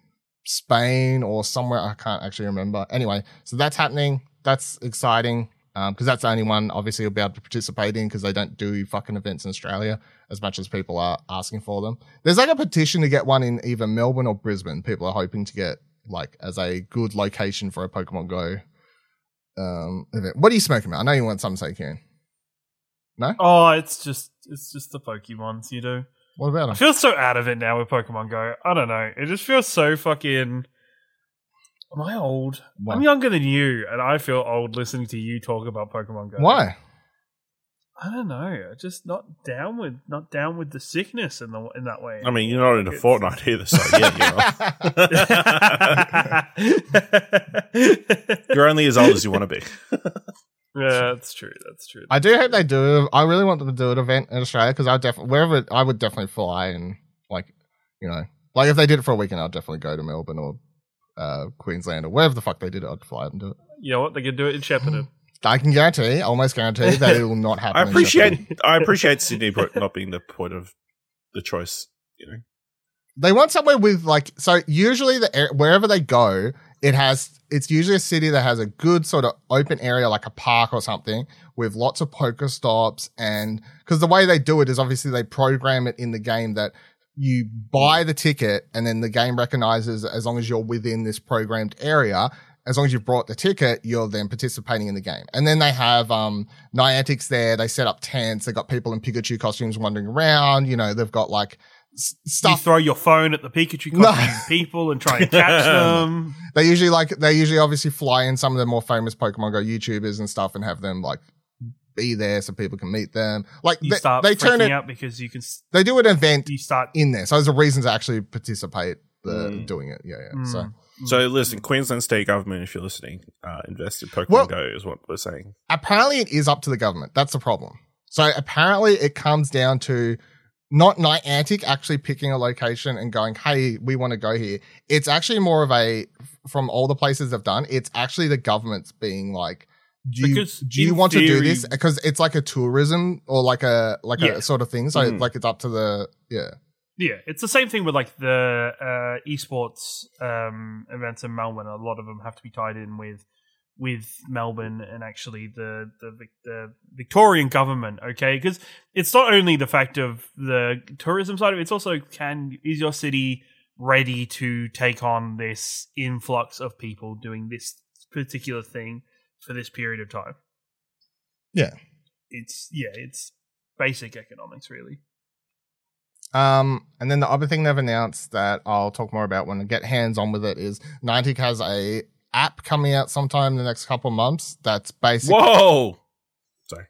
Spain or somewhere. I can't actually remember. Anyway, so that's happening. That's exciting because that's the only one obviously you'll be able to participate in because they don't do fucking events in Australia as much as people are asking for them. There's like a petition to get one in either Melbourne or Brisbane. People are hoping to get like as a good location for a Pokemon Go um event. What are you smoking about? I know you want something say, Ciaran. No? Oh, it's just it's just the Pokemons, you know. What about I feel so out of it now with Pokemon Go. I don't know. It just feels so fucking. Am I old? Why? I'm younger than you, and I feel old listening to you talk about Pokemon Go. Why? I don't know. Just not down with not down with the sickness in the in that way. I mean, you're not into It's- Fortnite either, so yeah, you know. you're only as old as you want to be. yeah, that's true. That's true. I do hope they do. I really want them to do an event in Australia because I definitely wherever I would definitely fly and like you know like if they did it for a weekend, I'd definitely go to Melbourne or uh, Queensland or wherever the fuck they did it. I'd fly and do it. you know what? They could do it in Shepparton. I can guarantee, almost guarantee that it will not happen. I in appreciate I appreciate Sydney po- not being the point of the choice. You know, they want somewhere with like so usually the wherever they go it has it's usually a city that has a good sort of open area like a park or something with lots of Pokestops and because the way they do it is obviously they program it in the game that you buy the ticket and then the game recognizes as long as you're within this programmed area as long as you've brought the ticket, you're then participating in the game. And then they have um Niantic's there. They set up tents. They've got people in Pikachu costumes wandering around. You know, they've got like s- You stuff throw your phone at the Pikachu No. people and try and catch them. They usually like they usually obviously fly in some of the more famous Pokemon Go YouTubers and stuff and have them like be there so people can meet them. Like You they, start they turn it out because you can. they do an event You start. in there. So there's a reason to actually participate the Mm. doing it. Yeah, yeah. Mm. So so listen, Queensland state government, if you're listening, uh, invest in Pokemon Well- Go is what we're saying. apparently it is up to the government. That's the problem. So apparently it comes down to not Niantic actually picking a location and going, "Hey, we want to go here." It's actually more of a from all the places they've done. It's actually the government's being like, "Do you do you want to do this?" Because it's like a tourism or like a like Yeah. a sort of thing. So Mhm. like it's up to the yeah. Yeah, it's the same thing with like the uh, esports um, events in Melbourne. A lot of them have to be tied in with with Melbourne and actually the the, the Victorian government. Okay, because it's not only the fact of the tourism side of it; it's also can is your city ready to take on this influx of people doing this particular thing for this period of time? Yeah, it's yeah, it's basic economics, really. Um, and then the other thing they've announced that I'll talk more about when I get hands on with it is Niantic has a app coming out sometime in the next couple months. That's basically whoa. Sorry,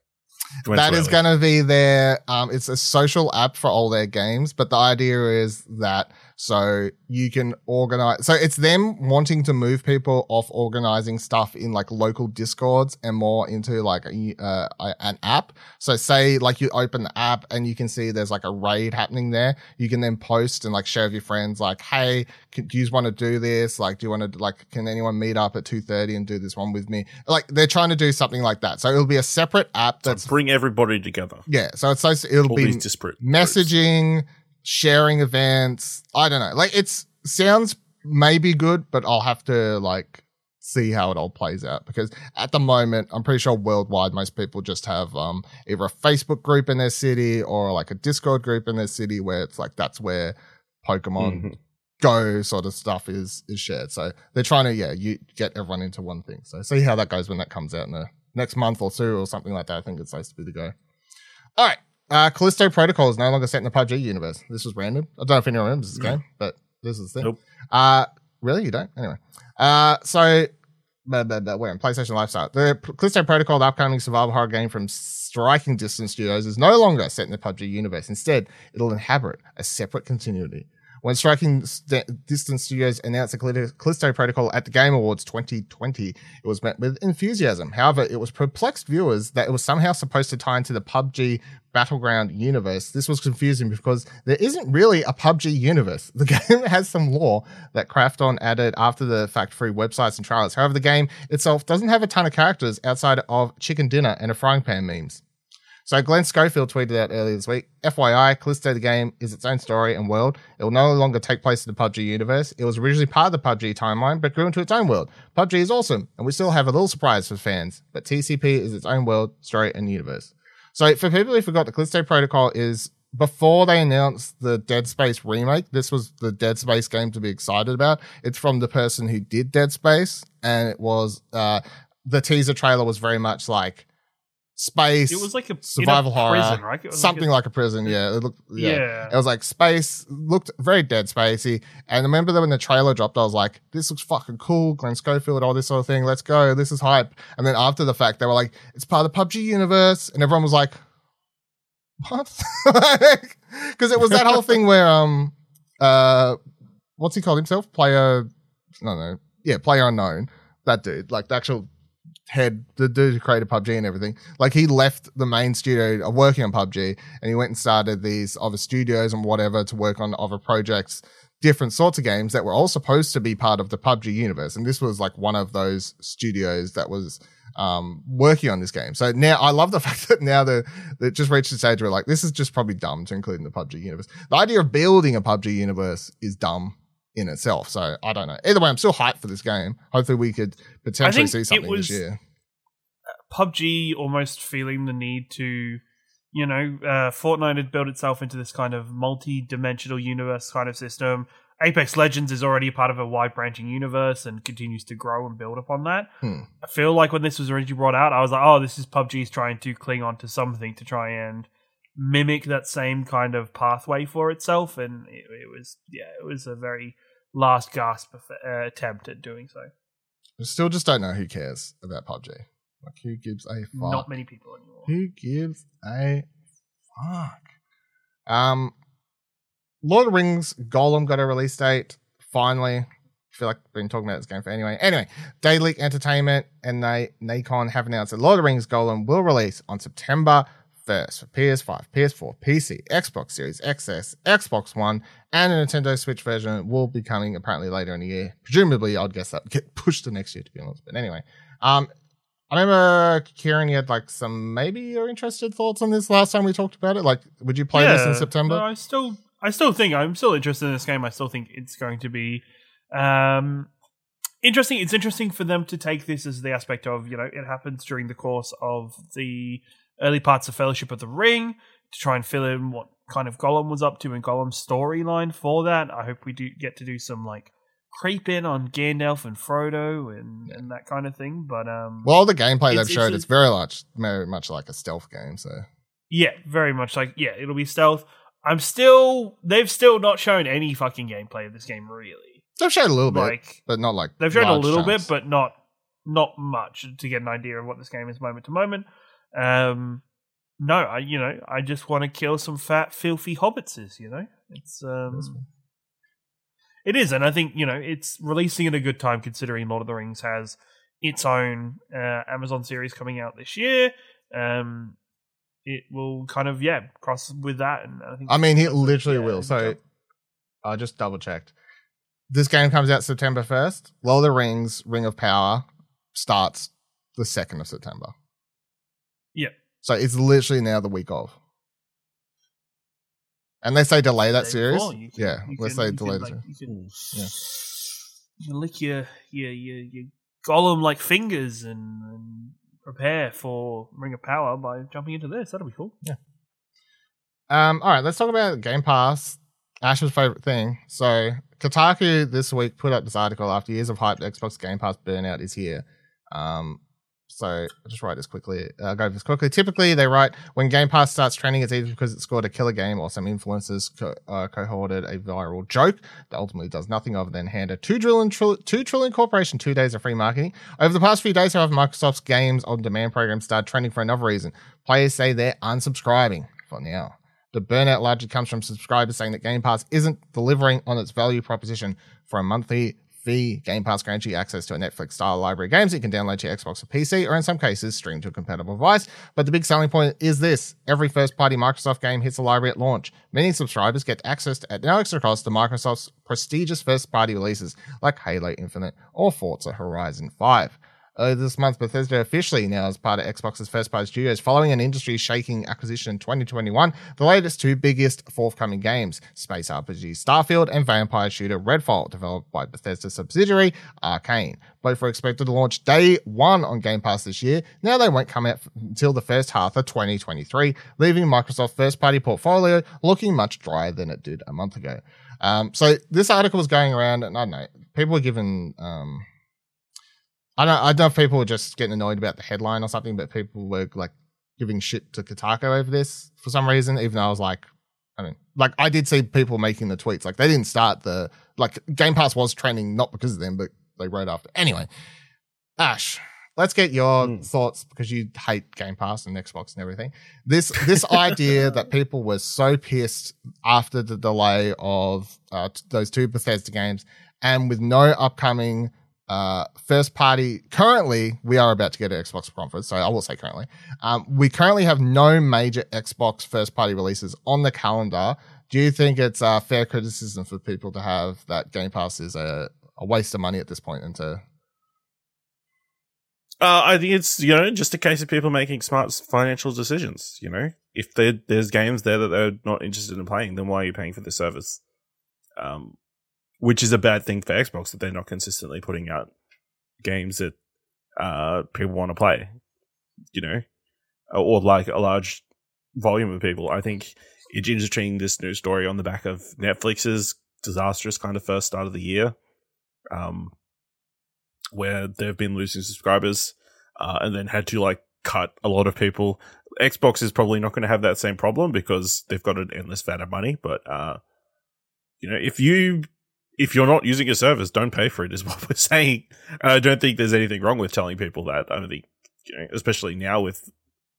that is going to be their. Um, it's a social app for all their games, but the idea is that so you can organize. So it's them wanting to move people off organizing stuff in like local discords and more into like a, uh, an app. So say like you open the app and you can see there's like a raid happening there. You can then post and like share with your friends like, Hey, can, do you want to do this? Like, do you want to like, can anyone meet up at 2.30 and do this one with me? Like they're trying to do something like that. So it'll be a separate app that's so bring everybody together. Yeah. So it's so it'll All be disparate messaging. Groups sharing events. I don't know. Like it's sounds maybe good, but I'll have to like see how it all plays out because at the moment I'm pretty sure worldwide most people just have um either a Facebook group in their city or like a Discord group in their city where it's like that's where Pokemon mm-hmm. Go sort of stuff is is shared. So they're trying to yeah you get everyone into one thing. So see how that goes when that comes out in the next month or two or something like that. I think it's supposed to be the go. All right, uh, Callisto Protocol is no longer set in the PUBG universe. This was random. I don't know if anyone remembers this game, but this is the thing. Nope. Uh, really? You don't? Anyway. Uh, so, blah, blah, blah, we're in PlayStation Lifestyle. The Callisto Protocol, the upcoming survival horror game from Striking Distance Studios, is no longer set in the PUBG universe. Instead, it'll inhabit a separate continuity. When Striking St- Distance Studios announced the Callisto Protocol at the Game Awards 2020, it was met with enthusiasm. However, it was perplexed viewers that it was somehow supposed to tie into the PUBG Battleground universe. This was confusing because there isn't really a PUBG universe. The game has some lore that Krafton added after the fact through websites and trailers. However, the game itself doesn't have a ton of characters outside of chicken dinner and a frying pan memes. So Glenn Schofield tweeted out earlier this week, FYI, Callisto the game is its own story and world. It will no longer take place in the PUBG universe. It was originally part of the PUBG timeline, but grew into its own world. PUBG is awesome, and we still have a little surprise for fans, but TCP is its own world, story, and universe. So for people who forgot, the Callisto Protocol is before they announced the Dead Space remake, this was the Dead Space game to be excited about. It's from the person who did Dead Space, and it was uh, the teaser trailer was very much like space. It was like a survival a horror, prison, right? something like a, like a, prison. Yeah, it looked. Yeah. yeah. it was like space. Looked very Dead Spacey. And I remember that when the trailer dropped, I was like, "This looks fucking cool." Glenn Schofield, all this sort of thing. Let's go. This is hype. And then after the fact, they were like, "It's part of the PUBG universe," and everyone was like, "What?" Because it was that whole thing where um uh what's he called himself? Player, no, no, yeah, player unknown. That dude, like the actual head, the dude who created PUBG and everything, like he left the main studio of working on PUBG and he went and started these other studios and whatever to work on other projects, different sorts of games that were all supposed to be part of the PUBG universe. And this was like one of those studios that was um, working on this game. So now I love the fact that now they they just reached the stage where like this is just probably dumb to include in the PUBG universe. The idea of building a PUBG universe is dumb in itself. So I don't know. Either way, I'm still hyped for this game. Hopefully, we could potentially see something this year. PUBG almost feeling the need to, you know, uh, Fortnite had built itself into this kind of multi-dimensional universe kind of system. Apex Legends is already part of a wide branching universe and continues to grow and build upon that. Hmm. I feel like when this was originally brought out, I was like, oh, this is PUBG's trying to cling on to something to try and mimic that same kind of pathway for itself. And it, it was, yeah, it was a very last gasp uh, attempt at doing so. I still just don't know who cares about PUBG. Like, who gives a fuck? Not many people anymore. Who gives a fuck? Um, Lord of the Rings Gollum got a release date. Finally, I feel like I've been talking about this game for anyway. Anyway, Daedalic Entertainment and they Nacon have announced that Lord of the Rings Gollum will release on September 1st for PS5, PS4, PC, Xbox Series XS, Xbox One, and a Nintendo Switch version will be coming apparently later in the year. Presumably, I'd guess that would get pushed to next year, to be honest. But anyway, um, I remember Ciaran, you had like some maybe you're interested thoughts on this last time we talked about it. Like, would you play yeah, this in September? I still, I still think I'm still interested in this game. I still think it's going to be um, interesting. It's interesting for them to take this as the aspect of you know it happens during the course of the early parts of Fellowship of the Ring to try and fill in what kind of Gollum was up to and Gollum's storyline for that. I hope we do get to do some like creep in on Gandalf and Frodo and, and that kind of thing. But um, Well, the gameplay they've showed, it's it's, very much, very much like a stealth game. So yeah, very much like yeah, it'll be stealth. I'm still they've still not shown any fucking gameplay of this game really. they've shown a little bit, but not like they've shown a little chunks. bit, but not not much to get an idea of what this game is moment to moment. Um, no, I you know I just want to kill some fat filthy hobbitses. You know, it's um, it is, and I think you know it's releasing at a good time considering Lord of the Rings has its own uh, Amazon series coming out this year. Um, it will kind of yeah cross with that, and I think I mean, it literally yeah, will. So. I just double checked. This game comes out September first. Lord of the Rings: Ring of Power starts the second of September. Yeah. So it's literally now the week of. Unless they say delay that series, before, can- yeah. you Unless can- they you can, delay the like, series. you can- Yeah. you can lick your your your, your Gollum like fingers and, and prepare for Ring of Power by jumping into this. That'll be cool. Yeah. Um, all right, let's talk about Game Pass. Ash's favorite thing. So Kotaku this week put up this article after years of hype. Xbox Game Pass burnout is here. Um, so I'll just write this quickly. I'll go over this quickly. Typically, they write when Game Pass starts trending, it's either because it scored a killer game or some influencers co- uh, cohorted a viral joke that ultimately does nothing other than hand a two trillion trill- two trillion corporation two days of free marketing. Over the past few days, however, Microsoft's games on demand program started trending for another reason. Players say they're unsubscribing for now. The burnout largely comes from subscribers saying that Game Pass isn't delivering on its value proposition for a monthly fee. Game Pass grants you access to a Netflix style library of games you can download to your Xbox or PC, or in some cases, stream to a compatible device. But the big selling point is this every first party Microsoft game hits the library at launch. Many subscribers get access to, at no extra cost to Microsoft's prestigious first party releases like Halo Infinite or Forza Horizon 5. Earlier this month, Bethesda officially now is part of Xbox's first party studios following an industry shaking acquisition in 2021. The latest two biggest forthcoming games, Space RPG Starfield and Vampire Shooter Redfall, developed by Bethesda subsidiary Arcane. Both were expected to launch day one on Game Pass this year. Now they won't come out until the first half of 2023, leaving Microsoft's first party portfolio looking much drier than it did a month ago. Um, so this article was going around, and I don't know, people were given. Um, I don't, I don't know if people were just getting annoyed about the headline or something, but people were like giving shit to Kotaku over this for some reason, even though I was like, I mean, like I did see people making the tweets. Like they didn't start the, like Game Pass was trending not because of them, but they wrote after. Anyway, Ash, let's get your Mm. thoughts because you hate Game Pass and Xbox and everything. This, this idea that people were so pissed after the delay of uh, those two Bethesda games and with no upcoming uh, first party. Currently, we are about to get an Xbox conference, so I will say currently. Um, we currently have no major Xbox first party releases on the calendar. Do you think it's uh, fair criticism for people to have that Game Pass is a, a waste of money at this point and to Uh, I think it's you know just a case of people making smart financial decisions. You know, if there's games there that they're not interested in playing, then why are you paying for the service? Um, which is a bad thing for Xbox that they're not consistently putting out games that uh people want to play. You know, or like a large volume of people. I think it's interesting this new story on the back of Netflix's disastrous kind of first start of the year. Um, where they've been losing subscribers uh, and then had to like cut a lot of people. Xbox is probably not going to have that same problem because they've got an endless vat of money. But uh, you know, if you if you're not using a service, don't pay for it. Is what we're saying. I don't think there's anything wrong with telling people that. I don't think, especially now with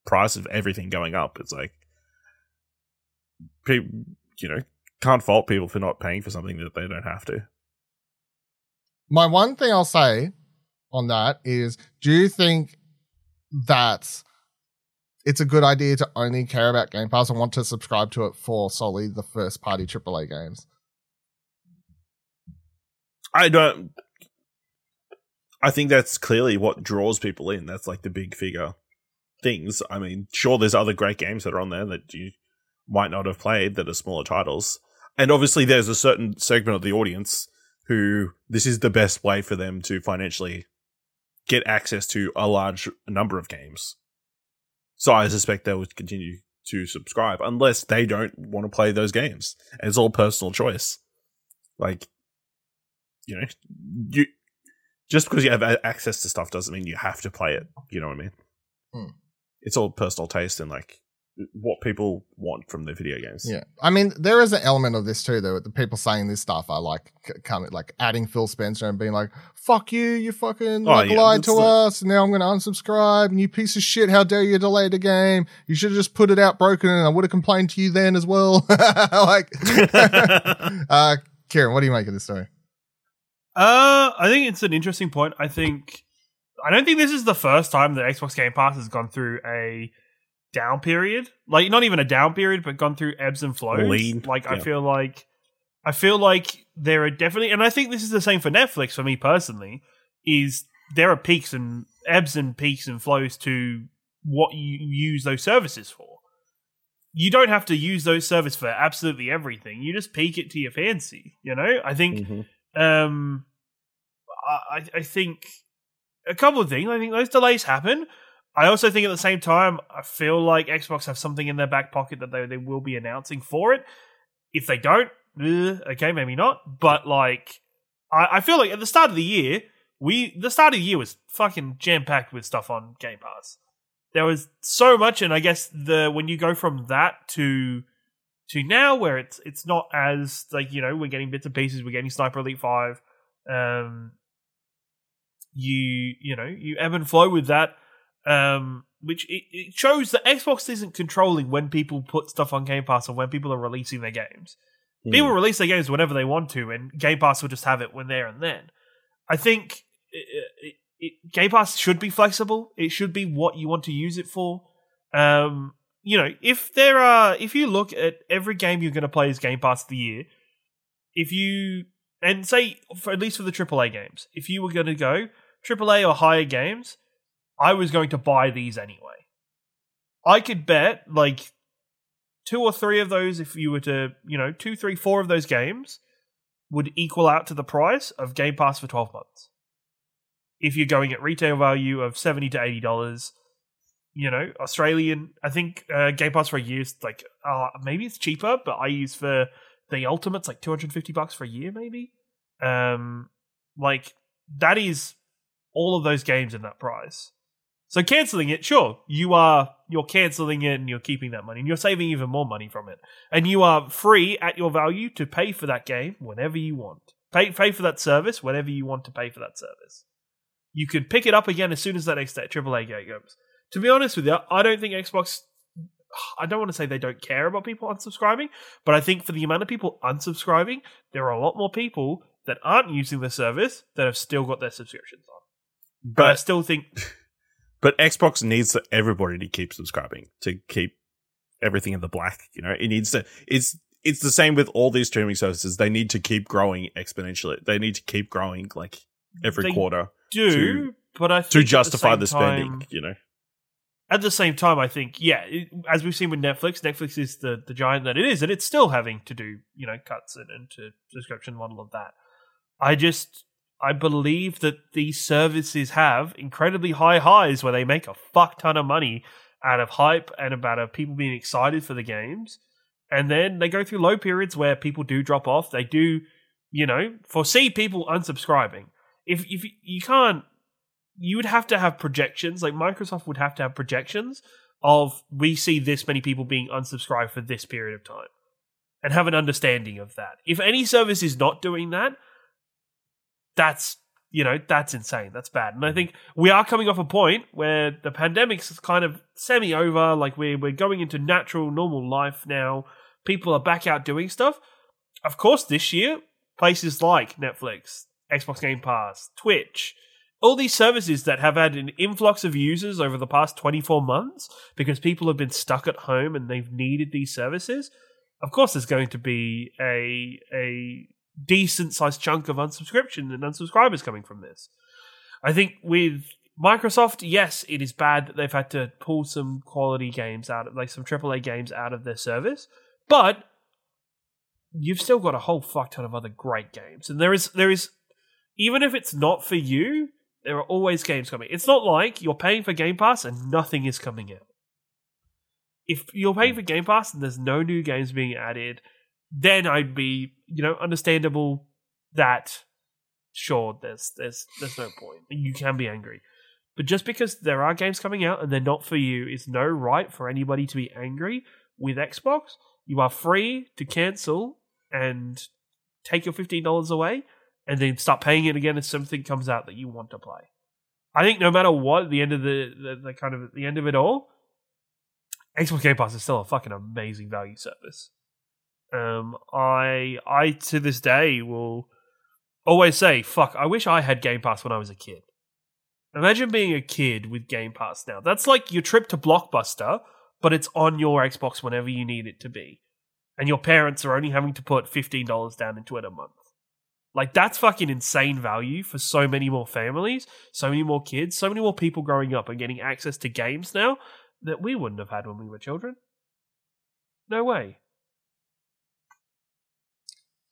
price of everything going up, it's like people, you know, can't fault people for not paying for something that they don't have to. My one thing I'll say on that is do you think that it's a good idea to only care about Game Pass and want to subscribe to it for solely the first party AAA games? I don't. I think that's clearly what draws people in. That's like the big figure things. I mean, sure, there's other great games that are on there that you might not have played that are smaller titles. and obviously there's a certain segment of the audience who this is the best way for them to financially get access to a large number of games. So I suspect they would continue to subscribe unless they don't want to play those games. And it's all personal choice. Like, you know, you just because you have access to stuff doesn't mean you have to play it. You know what I mean? Hmm. It's all personal taste and like what people want from their video games. Yeah, I mean, there is an element of this too, though. The people saying this stuff are like coming, like adding Phil Spencer and being like, "Fuck you, you fucking Oh, like, yeah, lied to the- us, and now I'm going to unsubscribe." And you piece of shit, how dare you delay the game? You should have just put it out broken, and I would have complained to you then as well. like, uh, Ciaran, what do you make of this story? Uh, I think it's an interesting point. I think I don't think this is the first time that Xbox Game Pass has gone through a down period. Like not even a down period, but gone through ebbs and flows. Lean, Like I feel like I feel like there are definitely and I think this is the same for Netflix for me personally, is there are peaks and ebbs and peaks and flows to what you use those services for. You don't have to use those services for absolutely everything. You just peak it to your fancy, you know? I think Mhm. um, I, I think a couple of things. I think those delays happen. I also think at the same time, I feel like Xbox have something in their back pocket that they, they will be announcing for it. If they don't, eh, okay, maybe not. But like, I, I feel like at the start of the year, we the start of the year was fucking jam packed with stuff on Game Pass. There was so much, and I guess the when you go from that to to now where it's it's not as like you know we're getting bits and pieces we're getting sniper elite 5 um you you know you ebb and flow with that um which it, it shows that xbox isn't controlling when people put stuff on game pass or when people are releasing their games. Hmm. people release their games whenever they want to and game pass will just have it when there and then. I think it, it, it, game pass should be flexible. It should be what you want to use it for. Um you know, if there are, if you look at every game you're going to play as Game Pass of the year, if you, and say, for, at least for the AAA games, if you were going to go AAA or higher games, I was going to buy these anyway. I could bet like two or three of those, if you were to, you know, two, three, four of those games would equal out to the price of Game Pass for 12 months. If you're going at retail value of 70 to $80, you know, Australian. I think uh, Game Pass for a year is like uh, maybe it's cheaper, but I use for the Ultimates like two hundred fifty bucks for a year, maybe. Um, like that is all of those games in that price. So canceling it, sure, you are you're canceling it and you're keeping that money and you're saving even more money from it, and you are free at your value to pay for that game whenever you want. Pay pay for that service whenever you want to pay for that service. You can pick it up again as soon as that next AAA game comes to be honest with you, I don't think Xbox. I don't want to say they don't care about people unsubscribing, but I think for the amount of people unsubscribing, there are a lot more people that aren't using the service that have still got their subscriptions on. But, I still think but Xbox needs everybody to keep subscribing to keep everything in the black. You know, it needs to. It's it's the same with all these streaming services. They need to keep growing exponentially. They need to keep growing like every They quarter do, to- but I think to at the justify the, spending. time- You know, at the same time, I think, yeah, it, as we've seen with Netflix, Netflix is the, the giant that it is, and it's still having to do, you know, cuts and, and to subscription model of that. I just, I believe that these services have incredibly high highs where they make a fuck ton of money out of hype and about of people being excited for the games. And then they go through low periods where people do drop off. They do, you know, foresee people unsubscribing. If, if you can't you would have to have projections. Like Microsoft would have to have projections of we see this many people being unsubscribed for this period of time and have an understanding of that. If any service is not doing that, that's you know that's insane. That's bad. And I think we are coming off a point where the pandemic's kind of semi over. Like we're we're going into natural normal life now. People are back out doing stuff. Of course, this year places like Netflix, Xbox Game Pass, Twitch, all these services that have had an influx of users over the past 24 months because people have been stuck at home and they've needed these services of course there's going to be a a decent sized chunk of unsubscription and unsubscribers coming from this i think with microsoft yes it is bad that they've had to pull some quality games out of like some aaa games out of their service but you've still got a whole fuck ton of other great games, and there is there is even if it's not for you, there are always games coming. It's not like you're paying for Game Pass and nothing is coming out. If you're paying hmm. for Game Pass and there's no new games being added, then I'd be, you know, understandable that sure, there's there's there's no point. You can be angry. But just because there are games coming out and they're not for you is no right for anybody to be angry with Xbox. You are free to cancel and take your fifteen dollars away and then start paying it again if something comes out that you want to play. I think no matter what, at the end of the, the, the kind of the end of it all, Xbox Game Pass is still a fucking amazing value service. Um, I I to this day will always say, "Fuck, I wish I had Game Pass when I was a kid." Imagine being a kid with Game Pass now. That's like your trip to Blockbuster, but it's on your Xbox whenever you need it to be, and your parents are only having to put fifteen dollars down into it a month. Like that's fucking insane value for so many more families, so many more kids, so many more people growing up and getting access to games now that we wouldn't have had when we were children. No way.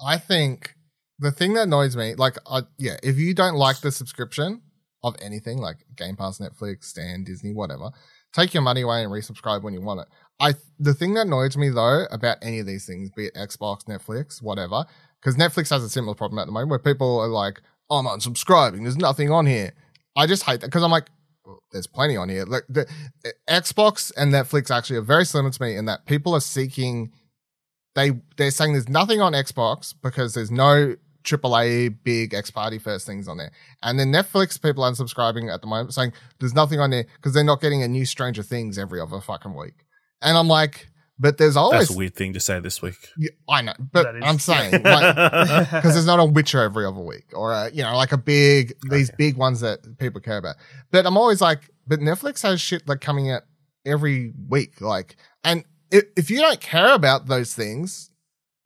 I think the thing that annoys me, like, uh, yeah, if you don't like the subscription of anything, like Game Pass, Netflix, Stan, Disney, whatever, take your money away and resubscribe when you want it. I the thing that annoys me though about any of these things, be it Xbox, Netflix, whatever, because Netflix has a similar problem at the moment where people are like, oh, "I'm unsubscribing. There's nothing on here." I just hate that because I'm like, well, "There's plenty on here." Like the Xbox and Netflix actually are very similar to me in that people are seeking. They they're saying there's nothing on Xbox because there's no AAA big X party first things on there. And then Netflix people unsubscribing at the moment saying there's nothing on there because they're not getting a new Stranger Things every other fucking week. And I'm like, but there's always That's a weird thing to say this week. Yeah, I know, but That is- I'm saying because there's not a Witcher every other week, or a, you know, like a big these Okay. big ones that people care about. But I'm always like, but Netflix has shit like coming out every week, like, and if, you don't care about those things,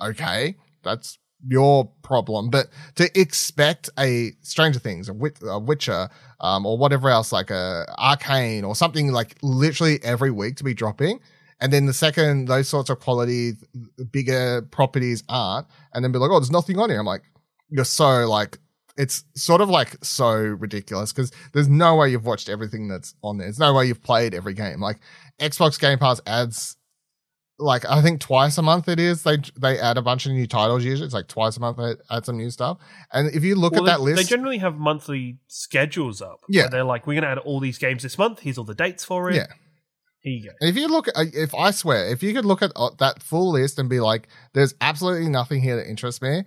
okay, that's your problem. But to expect a Stranger Things, a, a Witcher, um, or whatever else, like a Arcane or something like literally every week to be dropping. And then the second those sorts of quality, bigger properties aren't, and then be like, oh, there's nothing on here. I'm like, you're so like, it's sort of like so ridiculous because there's no way you've watched everything that's on there. There's no way you've played every game. Like Xbox Game Pass adds, like I think twice a month it is. They they add a bunch of new titles usually. It's like twice a month they add some new stuff. And if you look Well, at that list, They generally have monthly schedules up. Yeah. they're like, we're going to add all these games this month. Here's all the dates for it. Yeah. Here you go. And if you look at, if I swear, if you could look at uh, that full list and be like, there's absolutely nothing here that interests me,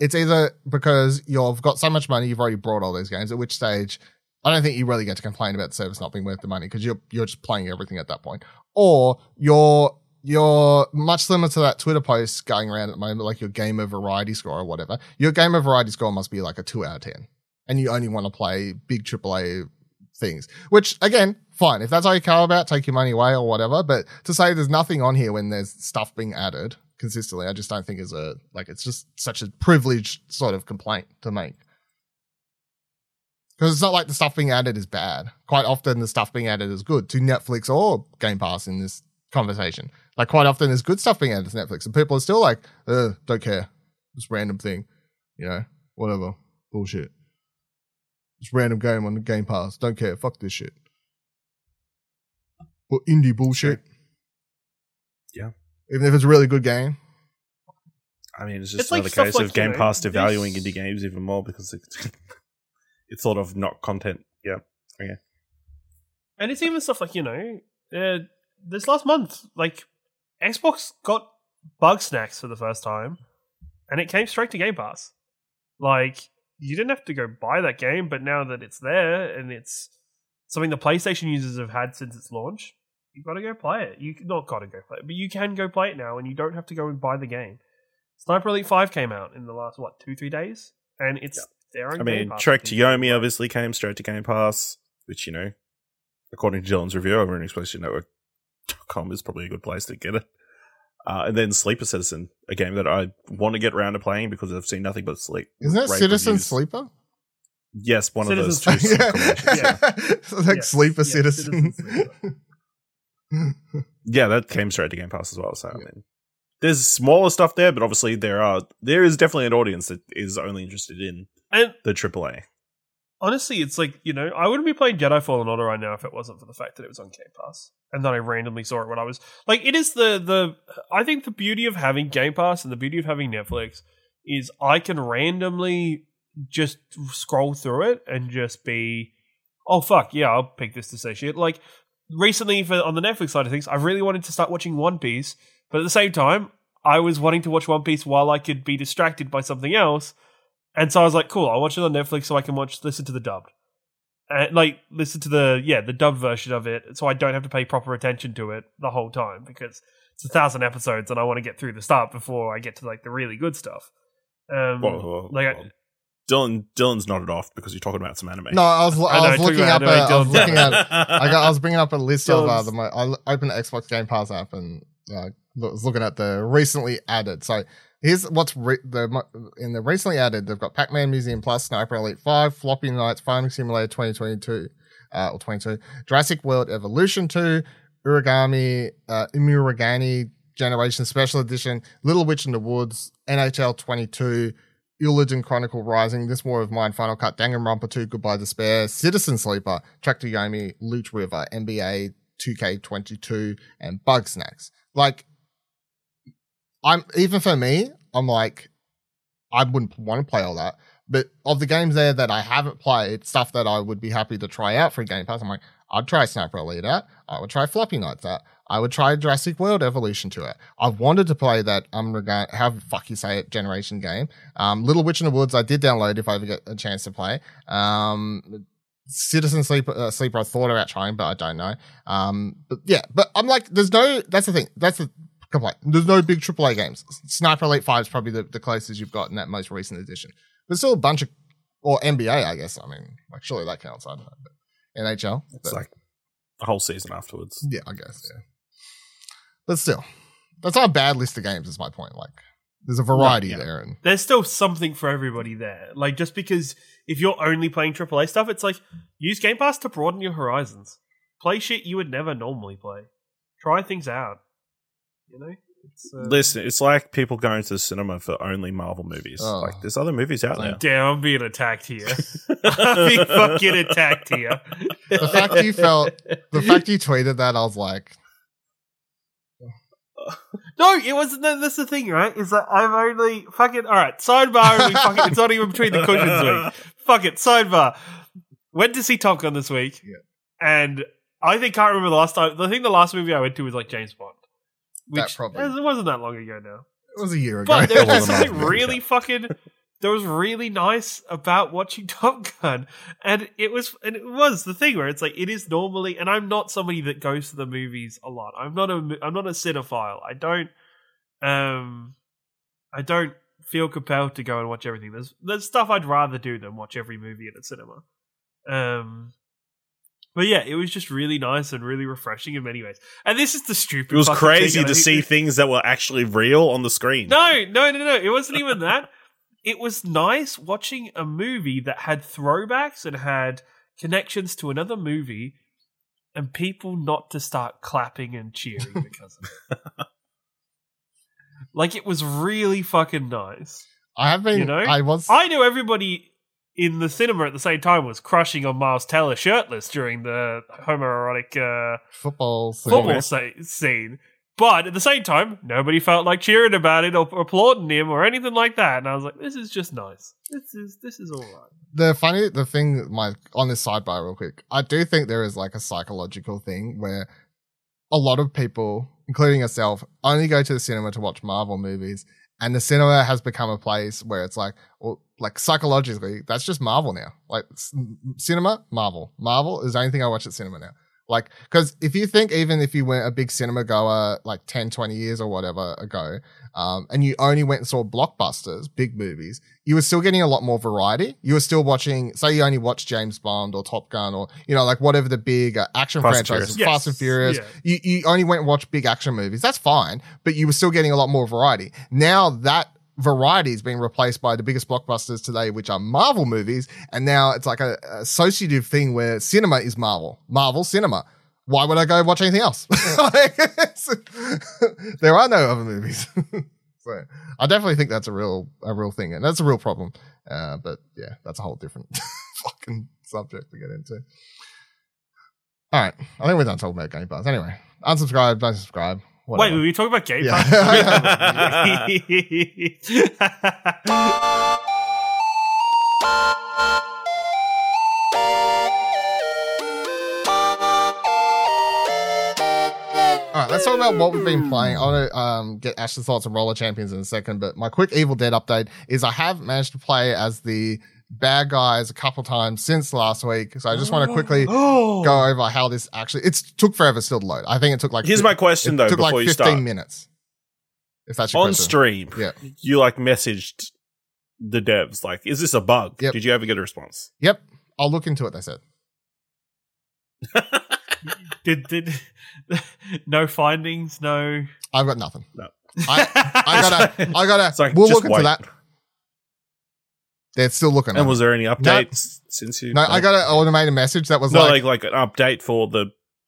it's either because you've got so much money, you've already bought all these games, at which stage I don't think you really get to complain about the service not being worth the money because you're, you're just playing everything at that point. Or you're, you're much similar to that Twitter post going around at the moment, like your gamer variety score or whatever. Your gamer variety score must be like a two out of 10. And you only want to play big AAA things, which again, fine. If that's all you care about, take your money away or whatever. But to say there's nothing on here when there's stuff being added consistently, I just don't think is a, like, it's just such a privileged sort of complaint to make. Because it's not like the stuff being added is bad. Quite often the stuff being added is good to Netflix or Game Pass in this conversation. Like quite often there's good stuff being added to Netflix and people are still like, uh, don't care. This random thing, you know, whatever. Bullshit. This random game on the Game Pass. Don't care. Fuck this shit. Well, indie bullshit. Yeah. Even if it's a really good game. I mean, it's just It's another stuff case like, of you Game know, Pass devaluing this- indie games even more because it's, it's sort of not content. Yeah. Okay. And it's even stuff like, you know, uh, this last month, like, Xbox got Bugsnax for the first time, and it came straight to Game Pass. Like, you didn't have to go buy that game, but now that it's there and it's something the PlayStation users have had since its launch, you've got to go play it. You not got to go play it, but you can go play it now, and you don't have to go and buy the game. Sniper Elite Five came out in the last what two three days, and it's there on I Game mean. Trek to Yomi obviously came straight to Game Pass, which, you know, according to Dylan's review over on ExplosionNetwork.com is probably a good place to get it. Uh, and then Sleeper Citizen, a game that I want to get around to playing because I've seen nothing but sleep. Isn't it Citizen reviews. Sleeper? Yes, one Citizen's of those two. Sleeper. Yeah. like Yes, Sleeper yes, Citizen. Citizen Sleeper. Yeah, that came straight to Game Pass as well. So, I mean, there's smaller stuff there, but obviously there are there is definitely an audience that is only interested in And the AAA. honestly, it's like you know, I wouldn't be playing Jedi Fallen Order right now if it wasn't for the fact that it was on Game Pass, and then I randomly saw it when I was like, it is the the. I think the beauty of having Game Pass and the beauty of having Netflix is I can randomly just scroll through it and just be, oh fuck yeah, I'll pick this to say shit. Like recently, for on the Netflix side of things, I really wanted to start watching One Piece, but at the same time, I was wanting to watch One Piece while I could be distracted by something else. And so I was like, cool, I'll watch it on Netflix so I can watch listen to the dubbed. And like listen to the yeah, the dub version of it, so I don't have to pay proper attention to it the whole time because it's a thousand episodes and I want to get through the start before I get to like the really good stuff. Um Well, well, like I- Dylan Dylan's nodded off because you're talking about some anime. No, I was, I I know, was talking looking up. Anime, I was looking at. I, got, I was bringing up a list of uh, Dylan's- the. mo- I l- opened the Xbox Game Pass app and uh, was looking at the recently added. So here's what's re- the in the recently added. They've got Pac-Man Museum Plus, Sniper Elite Five, Floppy Knights, Farming Simulator 2022 uh, or 22, Jurassic World Evolution 2, Uragami, uh, Umurangi Generation Special Edition, Little Witch in the Woods, NHL 22. Eiyuden Chronicle Rising, This War of Mine, Final Cut, Danganronpa 2, Goodbye Despair, Citizen Sleeper, Trek to Yomi, Loot River, NBA 2K22, and Bugsnax. Like, I'm even for me, I'm like, I wouldn't want to play all that. But of the games there that I haven't played, stuff that I would be happy to try out for a Game Pass, I'm like, I'd try Sniper Elite out. I would try Floppy Knights out. I would try Jurassic World Evolution to it. I've wanted to play that um rega- how fuck you say it generation game. Um, Little Witch in the Woods I did download if I ever get a chance to play. Um, Citizen Sleeper, uh, Sleeper I thought about trying, but I don't know. Um, but yeah, but I'm like, there's no. That's the thing. That's the complaint. There's no big AAA games. Sniper Elite Five is probably the, the closest you've got in that most recent edition. There's still a bunch of or NBA, I guess. I mean, like surely that counts. I don't know. But NHL. It's but- like a whole season afterwards. yeah, I guess. Yeah, but still, that's not a bad list of games. Is my point. Like, there's a variety yeah. there, and there's still something for everybody there. Like just because if you're only playing AAA stuff, it's like use Game Pass to broaden your horizons. Play shit you would never normally play. Try things out. You know, it's uh, Listen, it's like people going to the cinema for only Marvel movies. Oh. Like there's other movies out there. Damn, I'm being attacked here. I'm being fucking attacked here. the fact you felt, the fact you tweeted that, I was like, No, it wasn't. that- That's the thing, right? Is that I'm only fucking all right. Sidebar. We fucking, it's not even between the cushions week. Fuck it. Sidebar. Went to see Top Gun this week, Yeah. and I think can't remember the last time. I think the last movie I went to was like James Bond, That which probably- it wasn't that long ago now. it was a year ago. But there was something really fucking. There was really nice about watching Top Gun, and it was, and it was the thing where it's like it is normally, and I'm not somebody that goes to the movies a lot. I'm not a, I'm not a cinephile. I don't, um, I don't feel compelled to go and watch everything. There's there's stuff I'd rather do than watch every movie at a cinema. Um, but yeah, it was just really nice and really refreshing in many ways. And this is the stupid. It was crazy to see things that were actually real on the screen. no, no, no, no. It wasn't even that. It was nice watching a movie that had throwbacks and had connections to another movie and people not to start clapping and cheering because of it. like it was really fucking nice. I have been. You know? I was. I knew everybody in the cinema at the same time was crushing on Miles Teller shirtless during the homoerotic uh, football. scene. football scene. But at the same time, nobody felt like cheering about it or applauding him or anything like that. And I was like, this is just nice. This is this is all right. the funny the thing my on this sidebar real quick i do think there is like a psychological thing where a lot of people including yourself only go to the cinema to watch marvel movies and the cinema has become a place where it's like well like psychologically that's just marvel now like cinema marvel marvel is the only thing i watch at cinema now like because if you think even if you went a big cinema goer like 10 20 years or whatever ago um, and you only went and saw blockbusters big movies you were still getting a lot more variety. You were still watching, say, you only watched James Bond or Top Gun or you know, like whatever the big uh, action Fast and franchises, Fast and Furious. Yeah. You you only went and watched big action movies. That's fine, but you were still getting a lot more variety. Now that variety is being replaced by the biggest blockbusters today, which are Marvel movies, and now it's like a, a associative thing where cinema is Marvel, Marvel cinema. why would I go watch anything else? there are no other movies. so I definitely think that's a real a real thing, and that's a real problem. Uh, but yeah, that's a whole different fucking subject to get into. All right, I think we're done talking about Game Pass. Anyway, unsubscribe, don't subscribe. Wait, were we talking about Game Yeah. Pass? All right, let's talk about what we've been playing. I want to um, get Ash's thoughts on Roller Champions in a second, but my quick Evil Dead update is I have managed to play as the bad guys a couple times since last week. So I just want to quickly Oh. go over how this actually. It took forever still to load. I think it took like. Here's my question it though took before like you 15 start. minutes. If that's your On question. stream, Yeah. you like messaged the devs like, "Is this a bug?" Yep. Did you ever get a response? Yep, I'll look into it. They said. did did no findings? No. I've got nothing. No. I, I gotta. I gotta. It's like, we'll just look into wait. that. They're still looking. at And it. was there any updates since you? No, I got an automated message that was no, like, like, like an update for the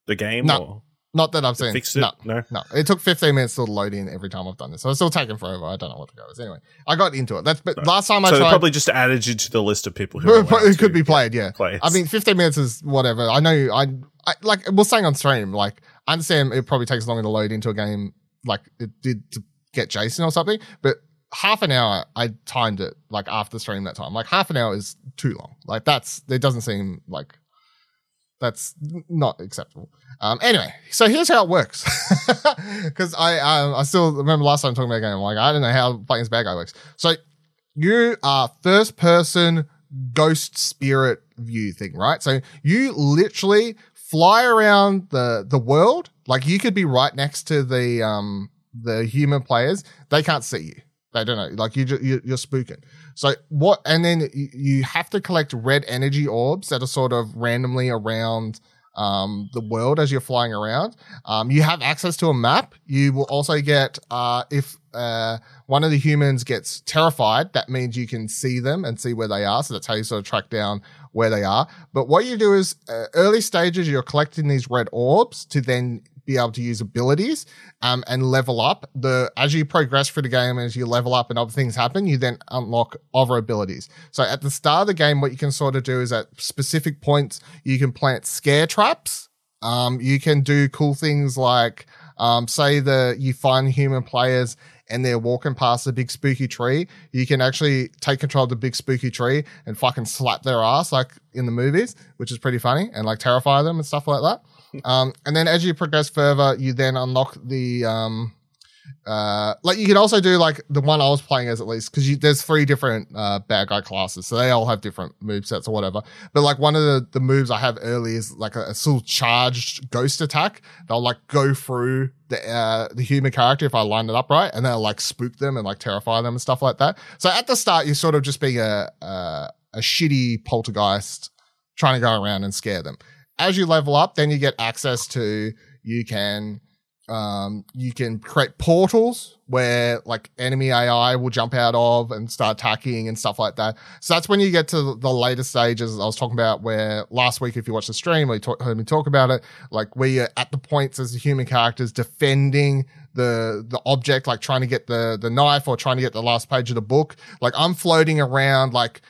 the game No. or not that I've seen. fixed it. No, No, no. It took 15 minutes to load in every time I've done this. So it's still taking forever. I don't know what the go is. Anyway, I got into it. That's but So- last time I so tried, probably just added you to the list of people who are it could be played. Yeah. I mean, 15 minutes is whatever. I know. I, I like we're saying on stream. Like I understand it probably takes longer to load into a game like it did to get Jason or something, but half an hour I timed it like after stream that time. Like half an hour is too long. Like that's it doesn't seem like that's not acceptable. Um, anyway, so here's how it works. Because I um, I still remember last time talking about a game. Like, I don't know how playing as bad guy works. So you are first person ghost spirit view thing, right? So you literally fly around the the world. Like you could be right next to the um the human players. They can't see you. They don't know. Like you, you you're spooking. So what? And then you, you have to collect red energy orbs that are sort of randomly around um, the world as you're flying around. Um, you have access to a map. You will also get uh, if uh, one of the humans gets terrified, that means you can see them and see where they are. So that's how you sort of track down where they are. But what you do is uh, early stages, you're collecting these red orbs to then be able to use abilities um, and level up. The as you progress through the game, as you level up and other things happen, you then unlock other abilities. So at the start of the game, what you can sort of do is at specific points you can plant scare traps. Um, you can do cool things like um, say the you find human players and they're walking past a big spooky tree, you can actually take control of the big spooky tree and fucking slap their ass like in the movies, which is pretty funny and like terrify them and stuff like that. Um, and then as you progress further, you then unlock the um, uh, like you can also do like the one I was playing as at least because there's three different uh, bad guy classes, so they all have different move sets or whatever. But like one of the, the moves I have early is like a, a of charged ghost attack. They'll like go through the uh, the human character if I line it up right, and they'll like spook them and like terrify them and stuff like that. So at the start, you're sort of just being a a, a shitty poltergeist trying to go around and scare them. As you level up, then you get access to you can um, you can create portals where like enemy AI will jump out of and start attacking and stuff like that. So that's when you get to the later stages I was talking about where last week, if you watched the stream you talk, heard me talk about it, like where you're at the points as the human characters defending the, the object, like trying to get the, the knife or trying to get the last page of the book. Like I'm floating around, like